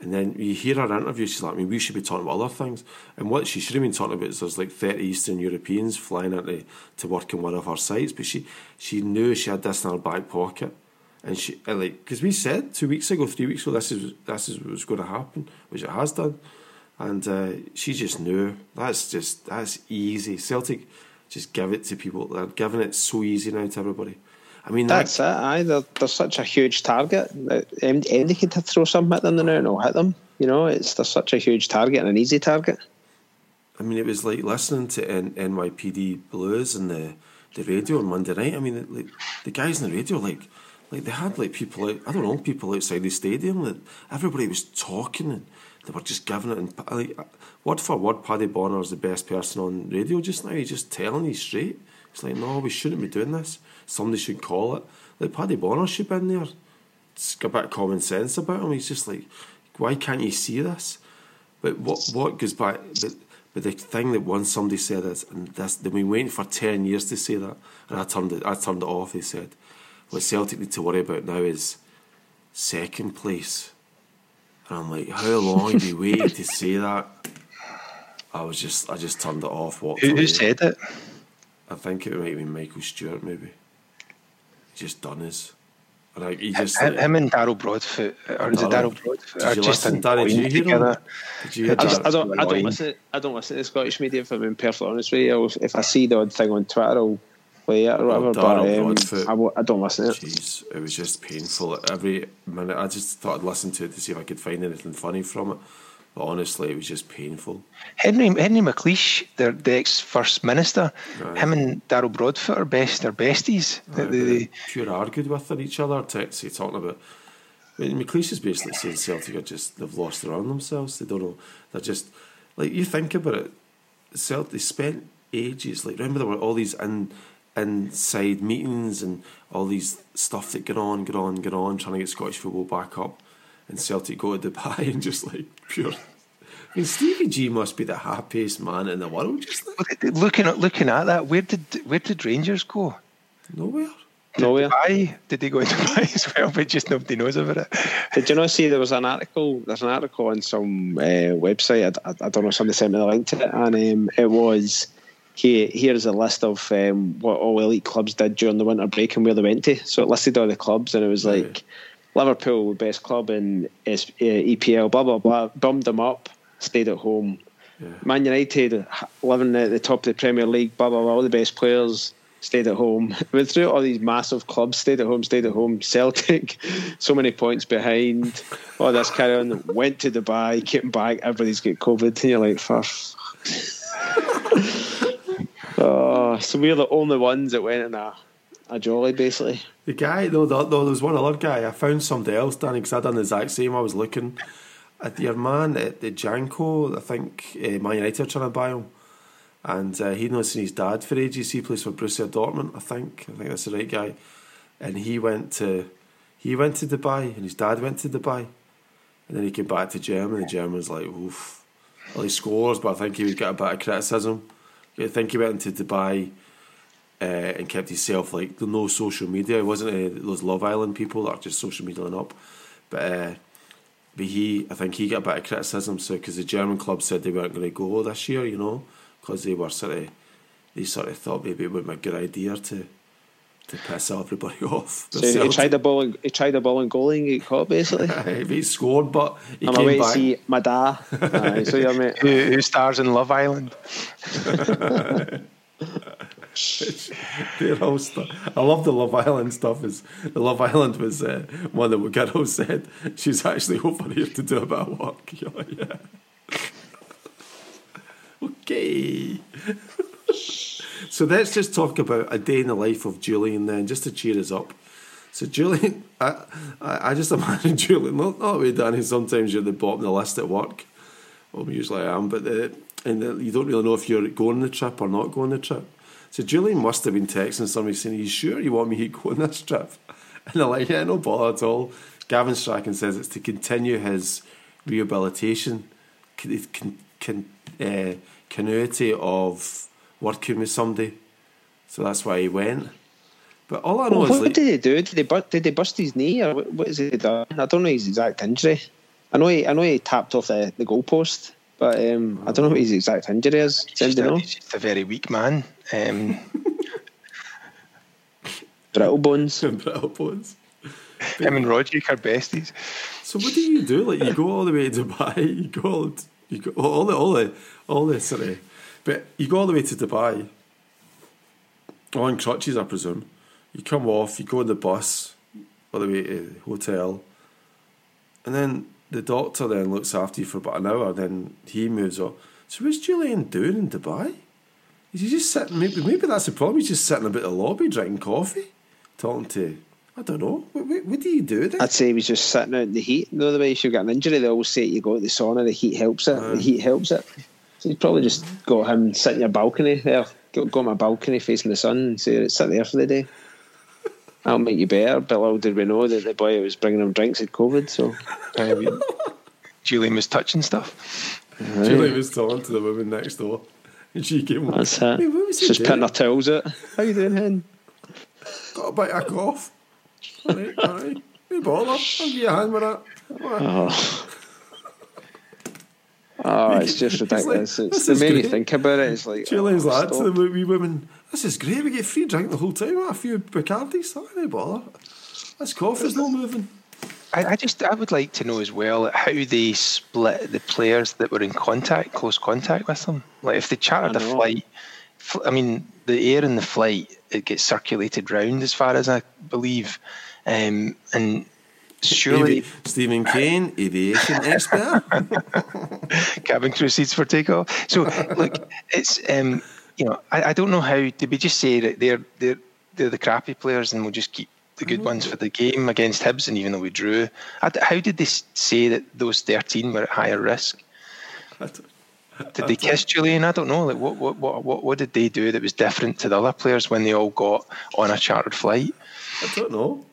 and then you hear her interview. She's like, I mean, we should be talking about other things. And what she should have been talking about is there's like 30 Eastern Europeans flying into to work in one of our sites, but she she knew she had this in her back pocket. And she and like because we said two weeks ago, three weeks ago, this is this is what was going to happen, which it has done, and uh, she just knew. That's just that's easy. Celtic just give it to people. They're giving it so easy now to everybody. I mean, that, That's it. Aye, they're, they're such a huge target. anybody could throw something at them now and it'll hit them. You know, it's they're such a huge target and an easy target. I mean, it was like listening to N- NYPD Blues and the the radio on Monday night. I mean, like the guys on the radio, like like they had like people out. I don't know, people outside the stadium. That everybody was talking and they were just giving it. And like word for word, Paddy Bonner is the best person on radio just now. He's just telling you straight. It's like, no, we shouldn't be doing this. Somebody should call it. Like Paddy Bonner should be in there. It's got a bit of common sense about him. He's just like, why can't you see this? But what what goes back? But, but the thing that once somebody said is, and this, they've been waiting for ten years to say that, and I turned it, I turned it off. They said, what Celtic need to worry about now is second place. And I'm like, how long have you waited to say that? I was just, I just turned it off. Who, who said it? I think it might be Michael Stewart, maybe. Just done his. Like, he just. Him, like- him and Daryl Broadfoot, or is it Daryl Broadfoot? Did you just listen, Danny? Did you hear him? Did you hear I, Just- I don't. I don't listen. I don't listen to Scottish media. If I'm being perfectly honest with you, if I see the odd thing on Twitter, I'll play it or whatever. but Darryl um, Broadfoot. I, I don't listen to it. Jeez, it was just painful. Every minute, I just thought I'd listen to it to see if I could find anything funny from it. But honestly, it was just painful. Henry Henry McLeish, the, the ex First Minister, Right. him and Daryl Broadfoot are best. They're besties. They- Uh, they- they- pure argued with each other. Texty talking about. I mean, McLeish is basically saying Celtic are just they've lost their own themselves. They don't know. They're just like you think about it. Celtic they spent ages. Like remember there were all these in inside meetings and all these stuff that get on, get on, get on, trying to get Scottish football back up. And Celtic go to Dubai and just like pure. I mean, Stevie G must be the happiest man in the world. Just like, looking at looking at that, where did where did Rangers go? nowhere. Nowhere. Dubai? Did they go to Dubai as well? But just nobody knows about it. Did you not see there was an article? There's an article on some uh, website. I, I, I don't know. Somebody sent me the link to it, and um, it was here. Here's a list of um, what all elite clubs did during the winter break and where they went to. So it listed all the clubs, and it was like Right. Liverpool, the best club in EPL. Eh, blah blah blah. Bummed them up. Stayed at home. Yeah. Man United, living at the top of the Premier League. Blah blah blah. All the best players. Stayed at home. Went through all these massive clubs. Stayed at home. Stayed at home. Celtic, so many points behind. All this carry on. Went to Dubai. Came back. Everybody's got COVID. And you're like, for. Oh, so we're the only ones that went in a, a jolly, basically. The guy, though, no, no, there was one other guy. I found somebody else, Danny, because i done the exact same. I was looking at your man at the Janko. I think uh, Man United are trying to buy him. And uh, he'd not seen his dad for ages. He plays for Borussia Dortmund, I think. I think that's the right guy. And he went to he went to Dubai, and his dad went to Dubai. And then he came back to Germany. The German's like, oof. Well, he scores, but I think he would get a bit of criticism. I think he went into Dubai uh, and kept himself like the no social media. It wasn't uh, those Love Island people that are just social mediaing up. But uh, but he, I think he got a bit of criticism. So because the German club said they weren't going to go this year, you know, because they were sort of they sort of thought maybe it would be a good idea to to piss everybody off. So he tried the ball. And, he tried the ball and goalie and get caught basically. he scored, but he I'm came away back. to see my dad. Aye, so you're mate. Who, who stars in Love Island? They're all stu- I love the Love Island stuff. Is the Love Island was uh, one that girl said she's actually over here to do a bit of work. Like, yeah. okay. so let's just talk about a day in the life of Julian then, just to cheer us up. So Julian, I, I, I just imagine Julian. Not, not way Danny. Sometimes you're at the bottom of the list at work. Well, usually I am, but the, and the, you don't really know if you're going on the trip or not going on the trip. So Julian must have been texting somebody saying, Are you sure you want me to go on this trip? And they're like, Yeah, no bother at all. Gavin Strachan says it's to continue his rehabilitation, con, con, con, uh, continuity of working with somebody. So that's why he went. But all I know Well, is what like, did they do? Did they bust? Did they bust his knee or what, what is he done? I don't know his exact injury. I know he, I know he tapped off the, the goalpost, but um, I don't know what his exact injury is. He's just, a, know? he's just a very weak man. Um, Brittle bones. brittle bones. him and Roderick are besties. So what do you do? Like you go all the way to Dubai, you go, all- you go all the all the all the sorry, but you go all the way to Dubai. On crutches, I presume. You come off, you go on the bus all the way to the hotel, and then the doctor then looks after you for about an hour. Then he moves up. So what's Julian doing in Dubai? Is he just sitting? Maybe maybe that's the problem. He's just sitting a bit of the lobby drinking coffee, talking to. I don't know. What, what, what do you do then? I'd say he was just sitting out in the heat. The other way, if you get an injury, they always say you go to the sauna, the heat helps it. The uh-huh. heat helps it. So he's probably just got him sitting in your balcony there, go, go on my balcony facing the sun and say, sit there for the day. That'll make you better. But little did we know that the boy who was bringing him drinks had COVID. So we- Julian was touching stuff. Julie was talking to the woman next door, and she came. that's it. Hey, what was he Just doing? putting her towels out. How you doing, hen? Got a bite of cough. All right, all right. No bother. I'll give you a hand with that. Oh. Oh, it's just It's like, ridiculous. It's, this the is made me great. think about it. It's like Julian's oh, like to the wee women. This is great. We get free drink the whole time. A few Bacardis. Oh, no bother. This coffee's not moving. I, I just I would like to know as well how they split the players that were in contact, close contact with them. Like if they chartered a I know. flight, fl- I mean the air in the flight it gets circulated round as far as I believe, um, and surely Stephen Kane, aviation expert. cabin crew seats for takeoff. So look, it's um, you know I, I don't know how did we just say that they're they're they're the crappy players and we'll just keep the good ones for the game against Hibs and even though we drew, how did they say that those thirteen were at higher risk? Did they kiss Julian? I don't know. Like what what what what, what did they do that was different to the other players when they all got on a chartered flight? I don't know.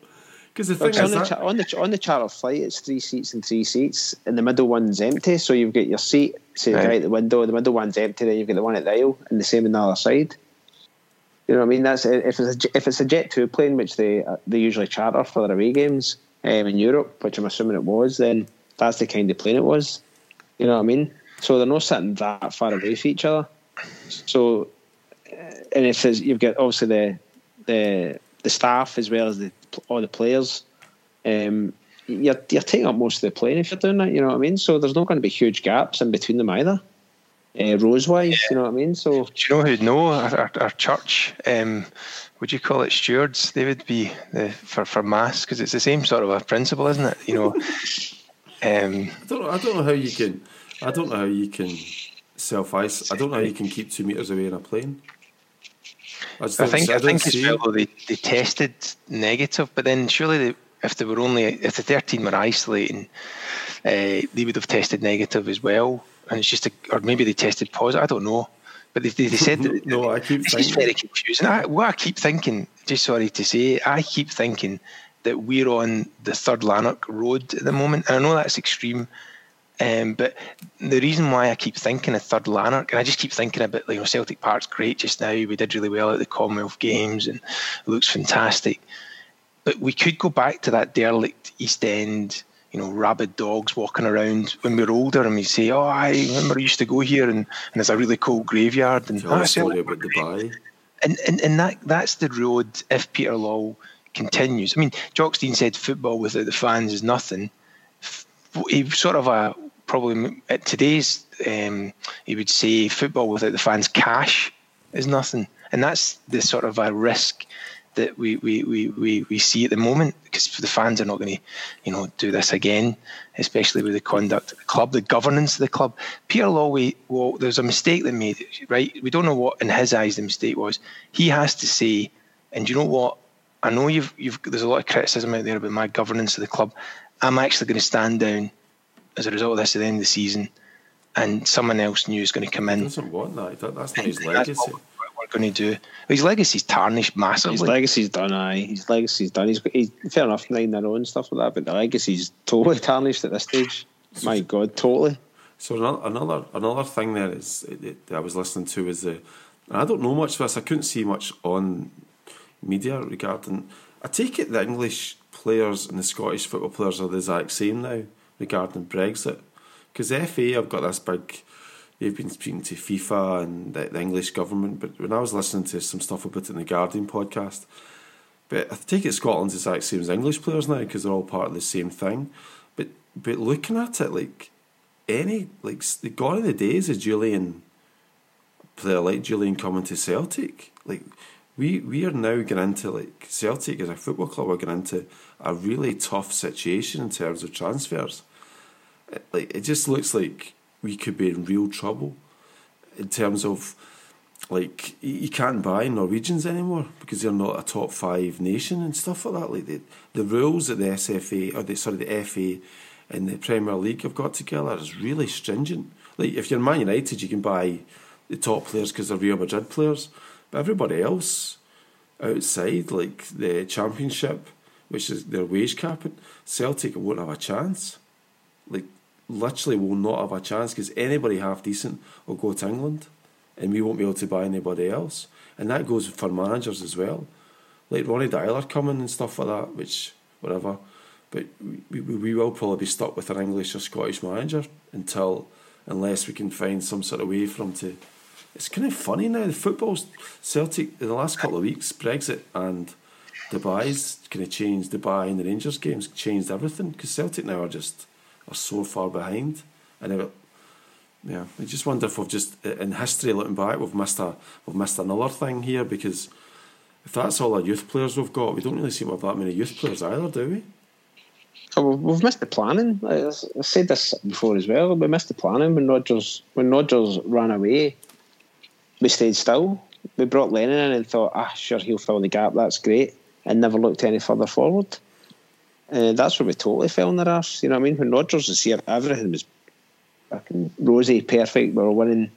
Because the thing It's on, is, the that, cha- on the on the charter flight, it's three seats and three seats, and the middle one's empty. So you've got your seat, say Right. right at the window. The middle one's empty. Then you've got the one at the aisle, and the same on the other side. You know what I mean? That's if it's a, j- if it's a Jet2 plane, which they uh, they usually charter for their away games um, in Europe, which I'm assuming it was. Then that's the kind of plane it was. You know what I mean? So they're not sitting that far away from each other. So, uh, and if there's, you've got obviously the the the staff as well as the all the players, um, you're you're taking up most of the plane if you're doing that. You know what I mean? So there's not going to be huge gaps in between them either. Uh, rows wise, you know what I mean? So Do you know who'd know? Our, our, our church, um, would you call it stewards? They would be the, for for mass because it's the same sort of a principle, isn't it? You know. Um, I don't know. I don't know how you can. I don't know how you can self ice. I don't know how you can keep two meters away in a plane. I, I think see- I think as well they, they tested negative, but then surely they, if they were only if the thirteen were isolating, uh, they would have tested negative as well, and it's just a, or maybe they tested positive. I don't know, but they, they, they said that, No, I keep it's just very confusing. I, what I keep thinking, just sorry to say, I keep thinking that we're on the third Lanark road at the moment, and I know that's extreme. Um, but the reason why I keep thinking of third Lanark, and I just keep thinking about, you know, Celtic Park's great just now. We did really well at the Commonwealth Games, and it looks fantastic. But we could go back to that derelict East End, you know, rabid dogs walking around when we were older, and we say, "Oh, I remember I used to go here, and, and there's a really cool graveyard." And "Oh, story about. Dubai. and and, and that that's the road if Peter Lawwell continues. I mean, Jock Stein said football without the fans is nothing. He sort of a probably at today's um, he would say football without the fans cash is nothing, and that's the sort of a risk that we we, we, we, we see at the moment because the fans are not going to you know do this again, especially with the conduct of the club, the governance of the club. Peter Lawwell, well, there's a mistake they made, right? We don't know what in his eyes the mistake was. He has to say, and you know what? I know you've you've there's a lot of criticism out there about my governance of the club. I'm actually going to stand down as a result of this at the end of the season, and someone else new is going to come He in. doesn't want that. That- That's not his That's legacy. what we're going to do. His legacy's tarnished massively. His legacy's done, aye. His legacy's done. He's, he's fair enough, nine in a row and stuff like that, but the legacy's totally tarnished at this stage. My God, totally. So another another another thing there is it, it, that I was listening to is uh, the. I don't know much of this. I couldn't see much on media regarding. I take it the English players and the Scottish football players are the exact same now regarding Brexit, because the FA have got this big. They've been speaking to FIFA and the, the English government, but when I was listening to some stuff about it in the Guardian podcast, but I take it Scotland's the exact same as English players now because they're all part of the same thing. But but looking at it like any like the gone are the days of Julian player like Julian coming to Celtic. Like we we are now getting into like Celtic as a football club are getting into a really tough situation in terms of transfers. It- Like it just looks like we could be in real trouble in terms of like you can't buy Norwegians anymore because they're not a top five nation and stuff like that. Like the the rules that the SFA or the sorry the FA and the Premier League have got together is really stringent. Like if you're Man United, you can buy the top players because they're Real Madrid players, everybody else outside like the Championship, which is their wage capping, Celtic won't have a chance. Like literally will not have a chance because anybody half decent will go to England and we won't be able to buy anybody else. And that goes for managers as well. Like Ronny Deila coming and stuff like that, which, whatever. But we, we, we will probably be stuck with an English or Scottish manager until, unless we can find some sort of way for him to. It's kind of funny now. The football's Celtic in the last couple of weeks, Brexit and Dubai's kind of changed. Dubai and the Rangers games changed everything because Celtic now are just are so far behind. And it, yeah, I just wonder if we've just in history looking back, we've missed a we've missed another thing here because if that's all our youth players we've got, we don't really seem to have that many youth players either, do we? Oh, we've- missed the planning. I, said this before as well. We missed the planning when Rodgers when Rodgers ran away. We stayed still. We brought Lennon in and thought, ah, sure, he'll fill in the gap. That's great, and never looked any further forward. Uh, that's where we totally fell in their arse. You know what I mean? When Rodgers was here, everything was fucking rosy, perfect. We were winning,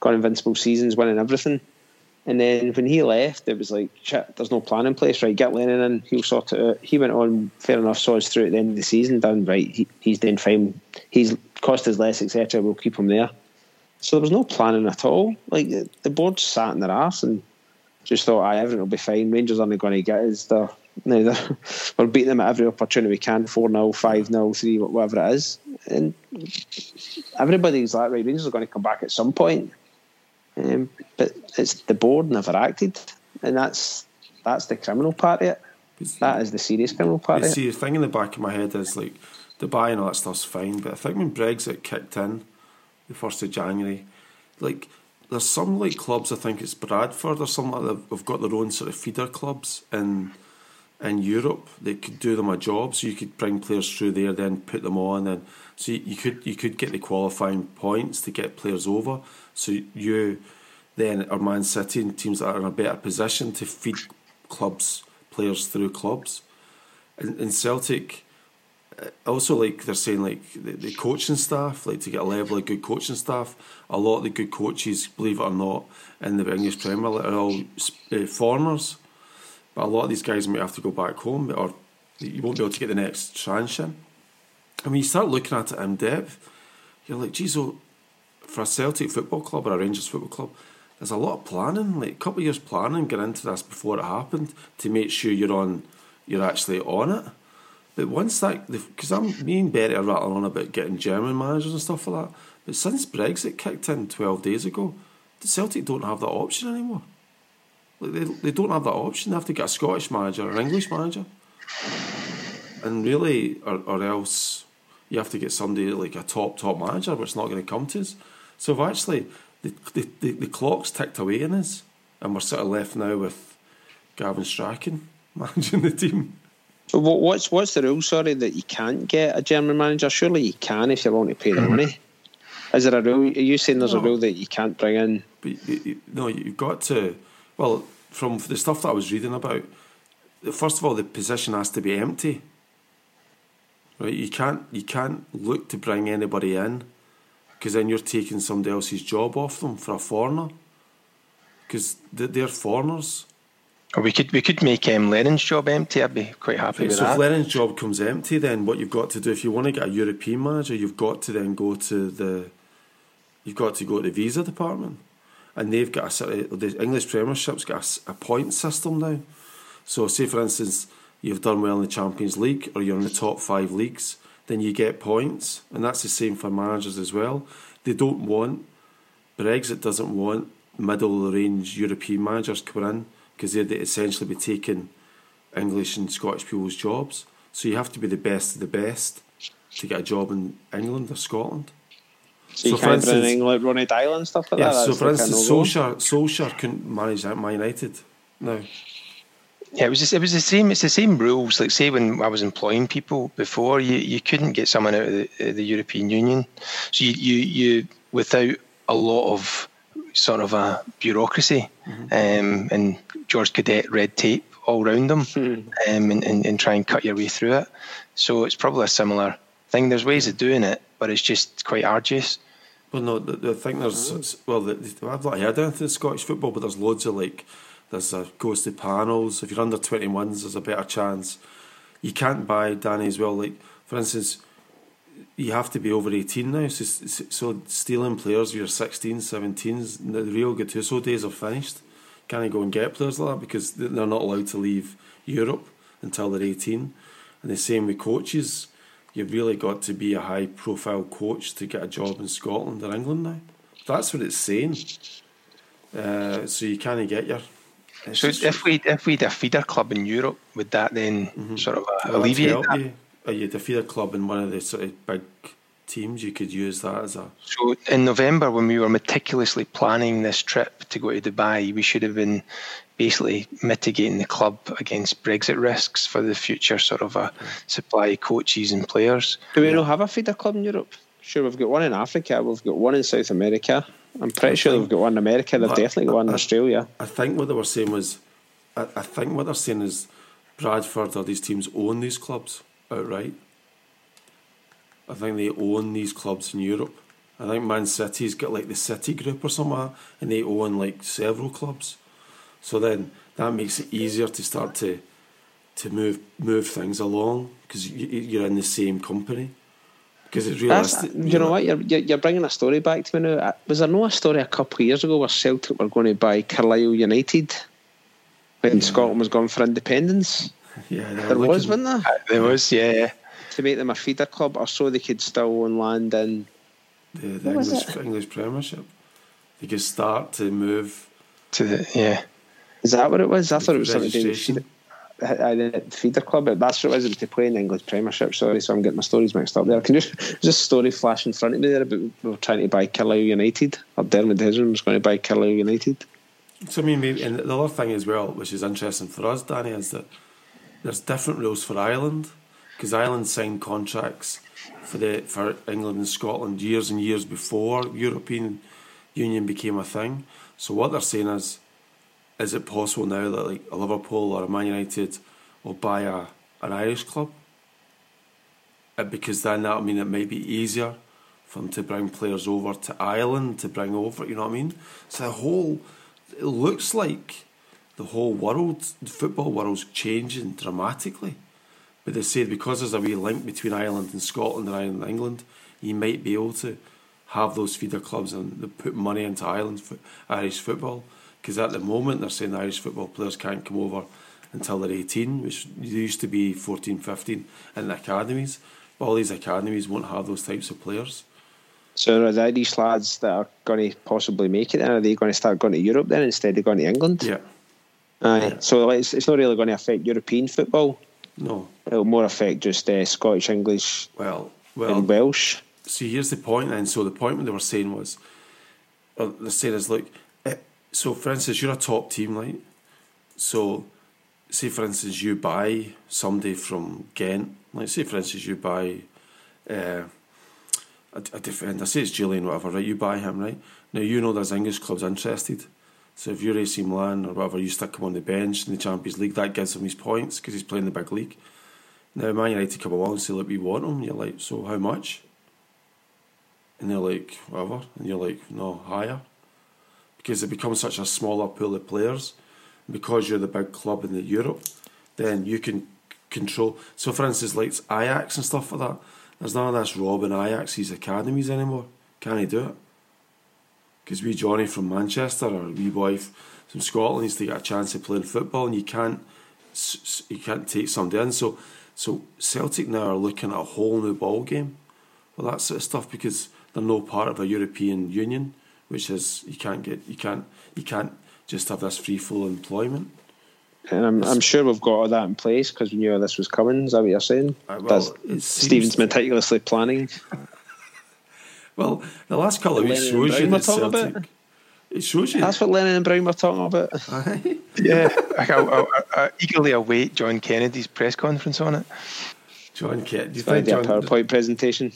got invincible seasons, winning everything. And then when he left, it was like, shit, there's no plan in place, right? Get Lennon in, he'll sort it out. He went on, fair enough, saw us through at the end of the season, done right, he, he's doing fine. He's cost us less, etc. We'll keep him there. So there was no planning at all. Like the- board sat in their ass and just thought, aye, everything will be fine. Rangers aren't going to get us. They're, no, they're, we're beating them at every opportunity we can 4 0, 5 0, 3, whatever it is. And everybody's like, right, Rangers are going to come back at some point. Um, but it's the board never acted, and that's that's the criminal part of it. That is the serious criminal part You of it. see, the thing in the back of my head is like Dubai and all that stuff's fine, but I think when Brexit kicked in, the first of January, like there's some like clubs. I think it's Bradford or something like that. Have got their own sort of feeder clubs in in Europe. They could do them a job, so you could bring players through there, then put them on, and so you, could you could get the qualifying points to get players over. So you then are Man City and teams that are in a better position to feed clubs players through clubs. And, and Celtic also like they're saying like the, the, coaching staff like to get a level of good coaching staff a lot of the good coaches believe it or not in the English Premier League are all uh, foreigners. But a lot of these guys might have to go back home or you won't be able to get the next chance in and when you start looking at it in depth you're like geez oh, for a Celtic football club or a Rangers football club there's a lot of planning like a couple of years planning get into this before it happened to make sure you're on you're actually on it but once that, because I'm me and Betty are rattling on about getting German managers and stuff like that. But since Brexit kicked in twelve days ago, the Celtic don't have that option anymore. Like they they don't have that option. They have to get a Scottish manager or an English manager, and really, or, or else you have to get somebody like a top top manager, which is not going to come to us. So I've actually the, the, the, the clock's ticked away in us, and we're sort of left now with Gavin Strachan managing the team. What's what's the rule? Sorry, that you can't get a German manager. Surely you can if you want to pay the money. Is there a rule? Are you saying there's no. a rule that you can't bring in? But you, you, no, you've got to. Well, from the stuff that I was reading about, first of all, the position has to be empty. Right? You can't you can't look to bring anybody in because then you're taking somebody else's job off them for a foreigner because they're foreigners. Or we could we could make um, Lennon's job empty. I'd be quite happy with so that. if Lennon's job comes empty, then what you've got to do if you want to get a European manager, you've got to then go to the you've got to go to the visa department, and they've got a sort of the English Premiership's got a, a point system now. So say for instance you've done well in the Champions League or you're in the top five leagues, then you get points, and that's the same for managers as well. They don't want Brexit doesn't want middle range European managers coming in because they'd essentially be taking English and Scottish people's jobs. So you have to be the best of the best to get a job in England or Scotland. So, so for instance, England, Ronny Deila and stuff like yeah, that. so for instance, Solskjaer, Solskjaer couldn't manage Man United. No. Yeah, it was just, it was the same. It's the same rules. Like say when I was employing people before, you, you couldn't get someone out of the, the European Union. So you, you you without a lot of sort of a bureaucracy mm-hmm. um, and George Cadet red tape all round them mm-hmm. um, and, and, and, try and cut your way through it. So it's probably a similar thing. There's ways of doing it, but it's just quite arduous. Well, no, the, the thing there's well, the, I've not heard anything Scottish football, but there's loads of like there's a goes to panels. If you're under 21s, there's a better chance. You can't buy Danny as well. Like for instance, you have to be over 18 now. So, so stealing players, you're 16, 17s, the real Gattuso days are finished. Can't go and get players like that because they're not allowed to leave Europe until they're 18. And the same with coaches. You've really got to be a high profile coach to get a job in Scotland or England now. That's what it's saying. Uh, so you can't get your. So if we if we had a feeder club in Europe, would that then mm-hmm. sort of alleviate that? You or you defeat a feeder club in one of the sort of big teams, you could use that as a. So in November, when we were meticulously planning this trip to go to Dubai, we should have been basically mitigating the club against Brexit risks for the future sort of a supply of coaches and players. Do we not have a feeder club in Europe? Sure, we've got one in Africa, we've got one in South America. I'm pretty sure we've got one in America. They've definitely got one in Australia. I think what they were saying was, I, I think what they're saying is, Bradford or these teams own these clubs outright. I think they own these clubs in Europe. I think Man City's got like the City Group or something, and they own like several clubs. So then that makes it easier to start to to move move things along because you, are in the same company. Because it's realistic. You, you know, what? You're, you're bringing a story back to me now. Was there no a story a couple of years ago where Celtic were going to buy Carlisle United when yeah. Scotland was going for independence? Yeah, there was, wasn't there? Uh, there was, yeah. To make them a feeder club, or so they could still own land in the, the English, English Premiership. They could start to move to the yeah. Is that what it was? I thought it was something to do with the feeder club. That's what it was to play in the English Premiership. Sorry, so I'm getting my stories mixed up there. Can you just story flash in front of me there about we were trying to buy Carlisle United or Dermot Desmond was going to buy Carlisle United. So I mean, maybe, and the other thing as well, which is interesting for us, Danny, is that there's different rules for Ireland because Ireland signed contracts for the for England and Scotland years and years before European Union became a thing. So what they're saying is, is it possible now that like a Liverpool or a Man United will buy a an Irish club? Uh, because then that'll mean it might be easier for them to bring players over to Ireland to bring over. You know what I mean? So the whole it looks like the whole world, the football world's changing dramatically. But they said because there's a wee link between Ireland and Scotland and Ireland and England, you might be able to have those feeder clubs and put money into Ireland for Irish football. Because at the moment they're saying the Irish football players can't come over until they're 18, which used to be 14, 15 in the academies. But all these academies won't have those types of players. So are the Irish lads that are going to possibly make it then? Are they going to start going to Europe then instead of going to England? Yeah. Aye. So it's, it's not really going to affect European football. No. It'll more affect just uh, Scottish, English, Well, well, and Welsh. see, here's the point then. So the point what they were saying was, uh, they said is look, eh, so for instance, you're a top team, right? So, say for instance, you buy somebody from Ghent. Like, say for instance, you buy uh, a, a defender. Say it's Julian, whatever, right? You buy him, right? Now you know there's English clubs interested. So if you're AC Milan or whatever, you stick him on the bench in the Champions League. That gives him his points because he's playing the big league. Now Man United come along and say, look, we want him. You're like, so how much? And they're like, whatever. And you're like, no, higher. Because it becomes such a smaller pool of players. Because you're the big club in the Europe, then you can control. So, for instance, like Ajax and stuff like that, there's none of this robbing Ajax's academies anymore. Can he do it? Because we Johnny from Manchester or we boy from Scotland needs to get a chance of playing football, and you can't you can't take somebody in. So, so Celtic now are looking at a whole new ball game well that sort of stuff because they're no part of a European Union, which is you can't get you can't you can't just have this free flow employment. And I'm, I'm sure we've got all that in place because we knew this was coming. Is that what you're saying? Uh, well, That's it Stephen's meticulously planning. Well, the last couple of weeks and shows you Brown were that Celtic. It shows you. That's what Lennon and Brown were talking about. Aye. Yeah, I, I, I, I eagerly await John Kennedy's press conference on it. John Kennedy. Do you I think did a John? PowerPoint presentation.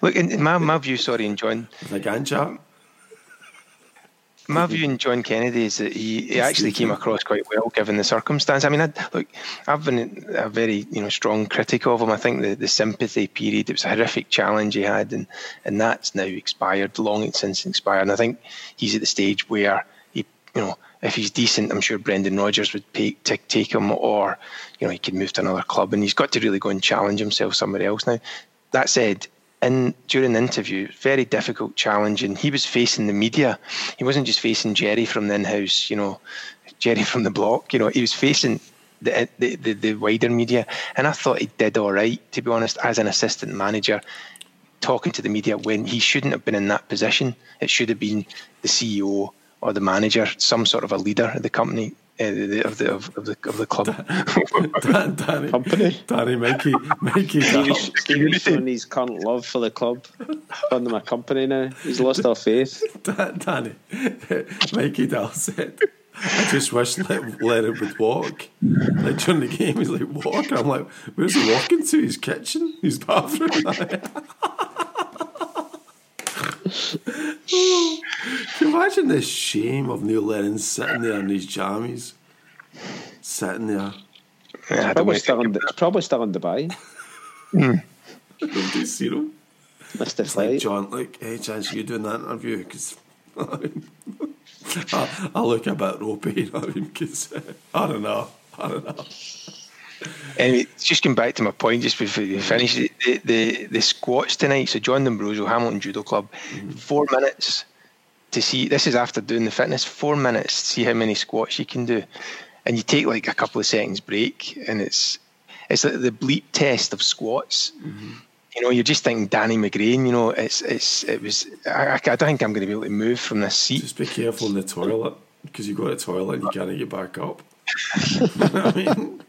Look, in, in my, my view, sorry, in John, The Gantt chart? My view in John Kennedy is that he, he actually came across quite well given the circumstance. I mean, I, look, I've been a very you know strong critic of him. I think the, the sympathy period it was a horrific challenge he had, and and that's now expired, long since expired. And I think he's at the stage where he, you know, if he's decent, I'm sure Brendan Rodgers would pay, take take him, or you know, he could move to another club, and he's got to really go and challenge himself somewhere else now. That said, in during the interview, very difficult challenge, and he was facing the media. He wasn't just facing Jerry from the in-house, you know, Jerry from the block. You know, he was facing the the, the, the wider media, and I thought he did all right, to be honest, as an assistant manager, talking to the media when he shouldn't have been in that position. It should have been the CEO or the manager, some sort of a leader of the company. Uh, the, of the of, of the of the club. Dan, Danny, Company. Danny, Mikey, Mikey. Dal. Stevie's, Stevie's showing his current love for the club. Calling them a company now. He's lost all faith. Dan, Danny, Mikey Dal said, I just wish let Lennon would walk. Like during the game, he's like, walk. I'm like, where's he walking to? His kitchen? His bathroom? Can you imagine the shame of Neil Lennon sitting there in his jammies? Sitting there. Yeah, Probably want to still, in, it's probably still in Dubai. Nobody's seen him. Missed the It's like. John, like, hey, chance you doing that interview? Because I, I look a bit ropey, you know what I mean? 'Cause, uh, I don't know. I don't know. Anyway, just going back to my point, just before you mm-hmm. finish, the, the, the squats tonight. So, John D'Ambrosio, Hamilton Judo Club, mm-hmm. four minutes to see. This is after doing the fitness, four minutes to see how many squats you can do. And you take like a couple of seconds break, and it's it's like the bleep test of squats. Mm-hmm. You know, you're just thinking Danny McGrain. You know, it's it's it was. I, I don't think I'm going to be able to move from this seat. Just be careful in the toilet because you go to the toilet and you can't get back up. you know what I mean?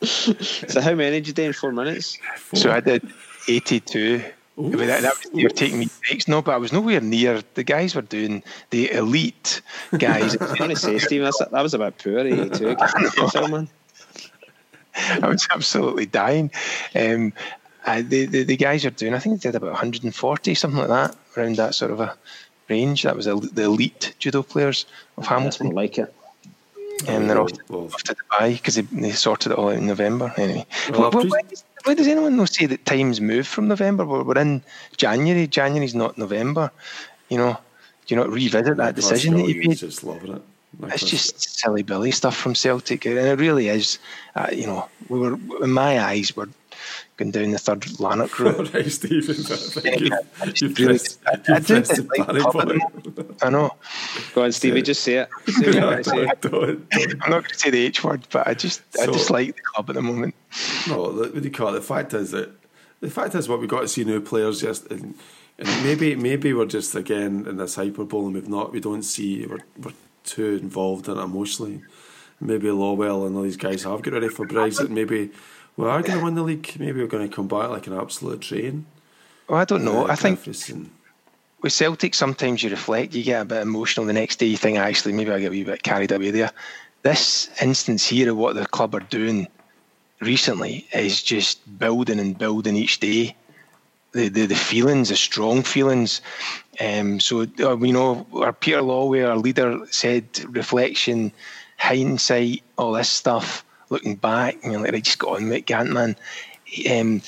So how many did you do in four minutes? So I did 82. I mean, that, that was, were taking me breaks. No, but I was nowhere near. The guys were doing the elite guys. I want to say, Stephen, that was about poor. 82. Good filming. I was absolutely dying. Um, I, the, the the guys are doing. I think they did about 140, something like that, around that sort of a range. That was the, elite judo players of Hamilton. not like it. And they're off, Well, off to Dubai because they, they sorted it all out in November. Anyway, Well, Why- why, does, why does anyone not say that times move from November? We're, we're in January. January's not November. You know, do you not revisit that decision that you made? just loving it. It's just silly Billy stuff from Celtic, and it really is. Uh, you know, we were in my eyes, we're going down the third Lanark route. All right, Stephen. I I you've really- pressed, I- I do pressed the dislike panic club at the button. I know. Go on, Stevie, just say it. Say what you want to say. Don't- don't- I'm not going to say the H word, but I just I just like the club at the moment. No, the- what do you call it? The fact is that the fact is what we got to see new players just and, and maybe maybe we're just again in this hyperbole and we've not we don't see we're, we're too involved in it emotionally. Maybe Lawwell and all these guys have got ready for Brexit. Maybe we are going to win the league. Maybe we're going to come back like an absolute train. Well, I don't know. Uh, I think and- with Celtic, sometimes you reflect, you get a bit emotional. The next day, you think, actually, maybe I get a wee bit carried away there. This instance here of what the club are doing recently is just building and building each day. The the, the feelings, the strong feelings. Um, so uh, we know our Peter Lawwell, our leader, said reflection, hindsight, all this stuff. Looking back, and you're like, right, just got on, mate, Gant man. Um,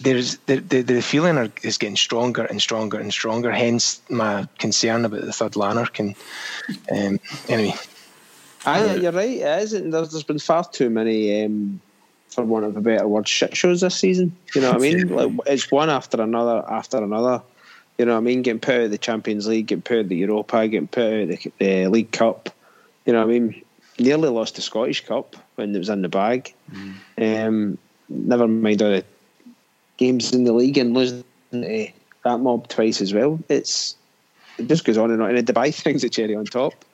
there's the, the, the feeling are, is getting stronger and stronger and stronger. Hence my concern about the third Lanark. And um, anyway, Aye, you're right. It is. There's, there's been far too many, um, for want of a better word, shit shows this season. You know what I mean? Like it's one after another after another. You know what I mean? Getting put out of the Champions League, getting put out of the Europa, getting put out of the, the League Cup. You know what I mean? Nearly lost the Scottish Cup when it was in the bag. Um, never mind all the games in the league and losing to that mob twice as well. It's it just goes on and on. And the Dubai thing's a cherry on top.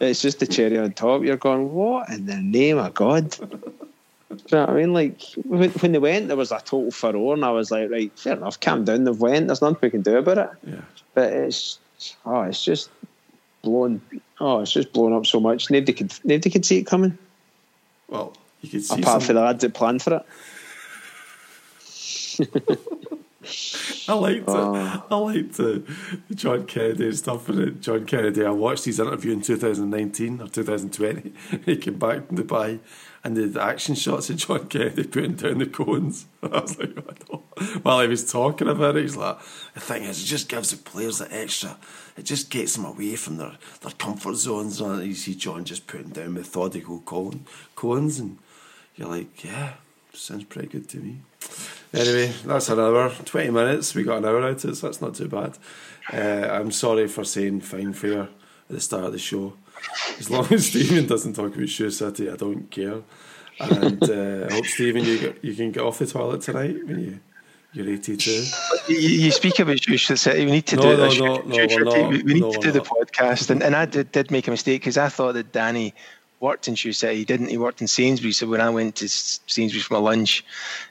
It's just the cherry on top. You're going, what in the name of God? Do you know what I mean? Like when, when they went, there was a total furore, and I was like, right, fair enough, calm down. They've went. There's nothing we can do about it. yeah. But it's oh, it's just blown. Oh, it's just blown up so much. Nobody could nobody could see it coming. Well, you could see Apart from the lads that planned for it. I liked Oh. it. I liked the John Kennedy stuff. And. John Kennedy, I watched his interview in 2019 or 2020. he came back from Dubai and the, action shots of John Kennedy putting down the cones. I was like, don't. while he was talking about it, he's like, the thing is, it just gives the players the extra. It just gets them away from their, their comfort zones. And you see John just putting down methodical cone, cones, and you're like, yeah, sounds pretty good to me. Anyway, that's an hour. 20 minutes. We got an hour out of it, so that's not too bad. Uh, I'm sorry for saying fine fair at the start of the show. As long as Stephen doesn't talk about Shoe City, I don't care. And uh, I hope, Stephen, you, you can get off the toilet tonight when you, you're 82. you, you speak about Shoe City. We need to No, do no, this. no, no, we're. We we need No, to do the podcast. And, and I did, did make a mistake because I thought that Danny worked in Shoe City. He didn't. He worked in Sainsbury's. So when I went to Sainsbury's for my lunch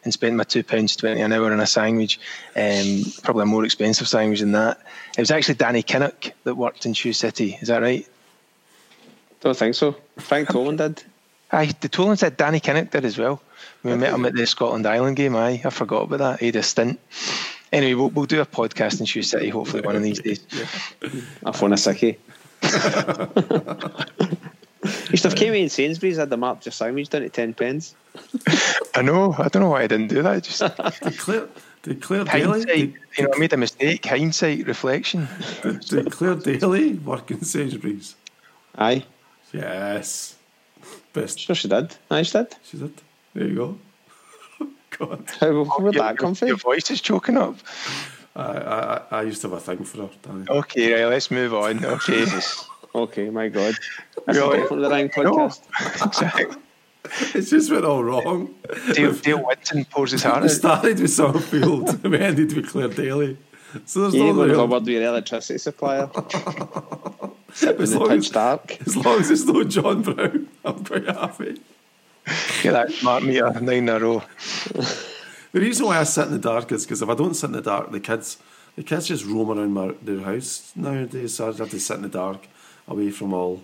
and spent my £2.20 an hour on a sandwich, um, probably a more expensive sandwich than that, it was actually Danny Kinnock that worked in Shoe City. Is that right? Don't think so. Frank Tolan did. Aye, the Tolan said Danny Kinnock did as well. We met him at the Scotland Island game. Aye, I forgot about that. He had a stint. Anyway, we'll, we'll do a podcast in Shoe City hopefully one of these days. I phone a sickie. Used to have came in Sainsbury's, had them up your sandwich down to 10 pence. I know. I don't know why I didn't do that. Just Did Claire, did Claire Daly, did, You know, I made a mistake. Hindsight, reflection. did, did Claire Daly work in Sainsbury's? Aye, Yes. Best. sure she did. Aye, she did. She did. There you go. God. How, where'd Your- that come your, from? your voice is choking up. I, I, I- I used to have a thing for her, Danny. Okay, right, let's move on. Okay. Okay, my God. That's Really? definitely the wrong No. podcast. exactly. It just went all wrong. Dale, Dale Winton pours his heart We started with Somerfield and we ended with Claire Daly. So there's You no ain't going to real, cover with your electricity supplier. As long as- dark. as long as there's no John Brown, I'm quite happy. Get that smart meter nine in a row. The reason why I sit in the dark is because if I don't sit in the dark, the kids, the kids just roam around my, their house nowadays. So I have to sit in the dark, away from all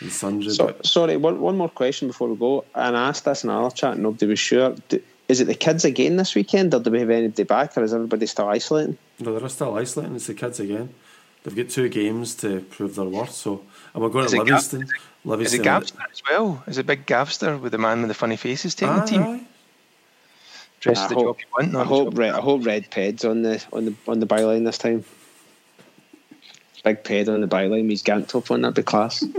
the sundry. So, sorry, one, one more question before we go. And I asked this in another chat, and nobody was sure. Do, is it the kids again this weekend, or do we have anybody back, or is everybody still isolating? no, they're still isolating. It's the kids again. they've got two games to prove their worth. So, and we're going Is to it Gav- Livingston. Is Livingston. it Gavster as well? Is it Big Gavster with the man with the funny faces taking Aye, the team? aye. Dress I the hope- job you want. I hope red, I hope red Ped's on the on the on the byline this time. Big Ped on the byline means Gantop on that'd be class.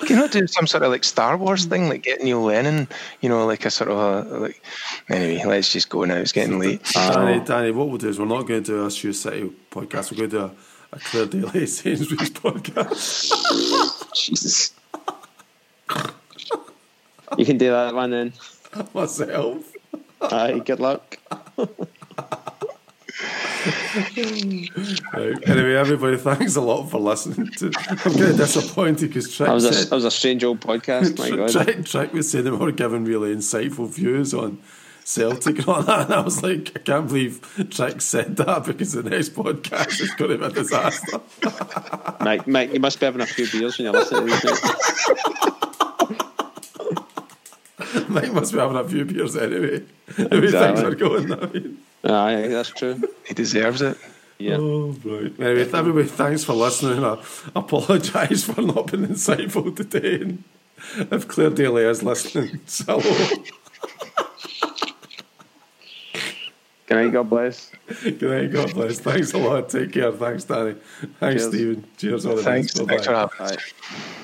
Can you not do some sort of like Star Wars hmm. thing, like get Neil Lennon, you know, like a sort of a like. Anyway, let's just go now. It's getting late. Danny, um, Danny, what we'll do is we're not going to do a Shoe City podcast. We're going to do a, a Claire Daly Sainsbury's podcast. Jesus. You can do that one then. Myself. Aye, good luck. Right. Anyway, everybody, thanks a lot for listening. To, I'm kind of disappointed because Trick That was a said, that was a strange old podcast. My God. Trick, Trick was saying we were giving really insightful views on Celtic and all that, and I was like, I can't believe Trick said that because the next podcast is going to be a disaster. Mike, Mike, you must be having a few beers when you're listening to. Mike must be having a few beers anyway. The way things are going, I mean. Ah, Aye, that's true. He deserves it. Yeah. Oh, right. Anyway, everybody, thanks for listening. I apologise for not being insightful today. And if Claire Daly is listening, so hello. Good night, God bless. Good night, God bless. Thanks a lot. Take care. Thanks, Danny. Thanks, Cheers. Stephen. Cheers, all the Thanks. best. Thanks for Bye-bye. having us. Aye.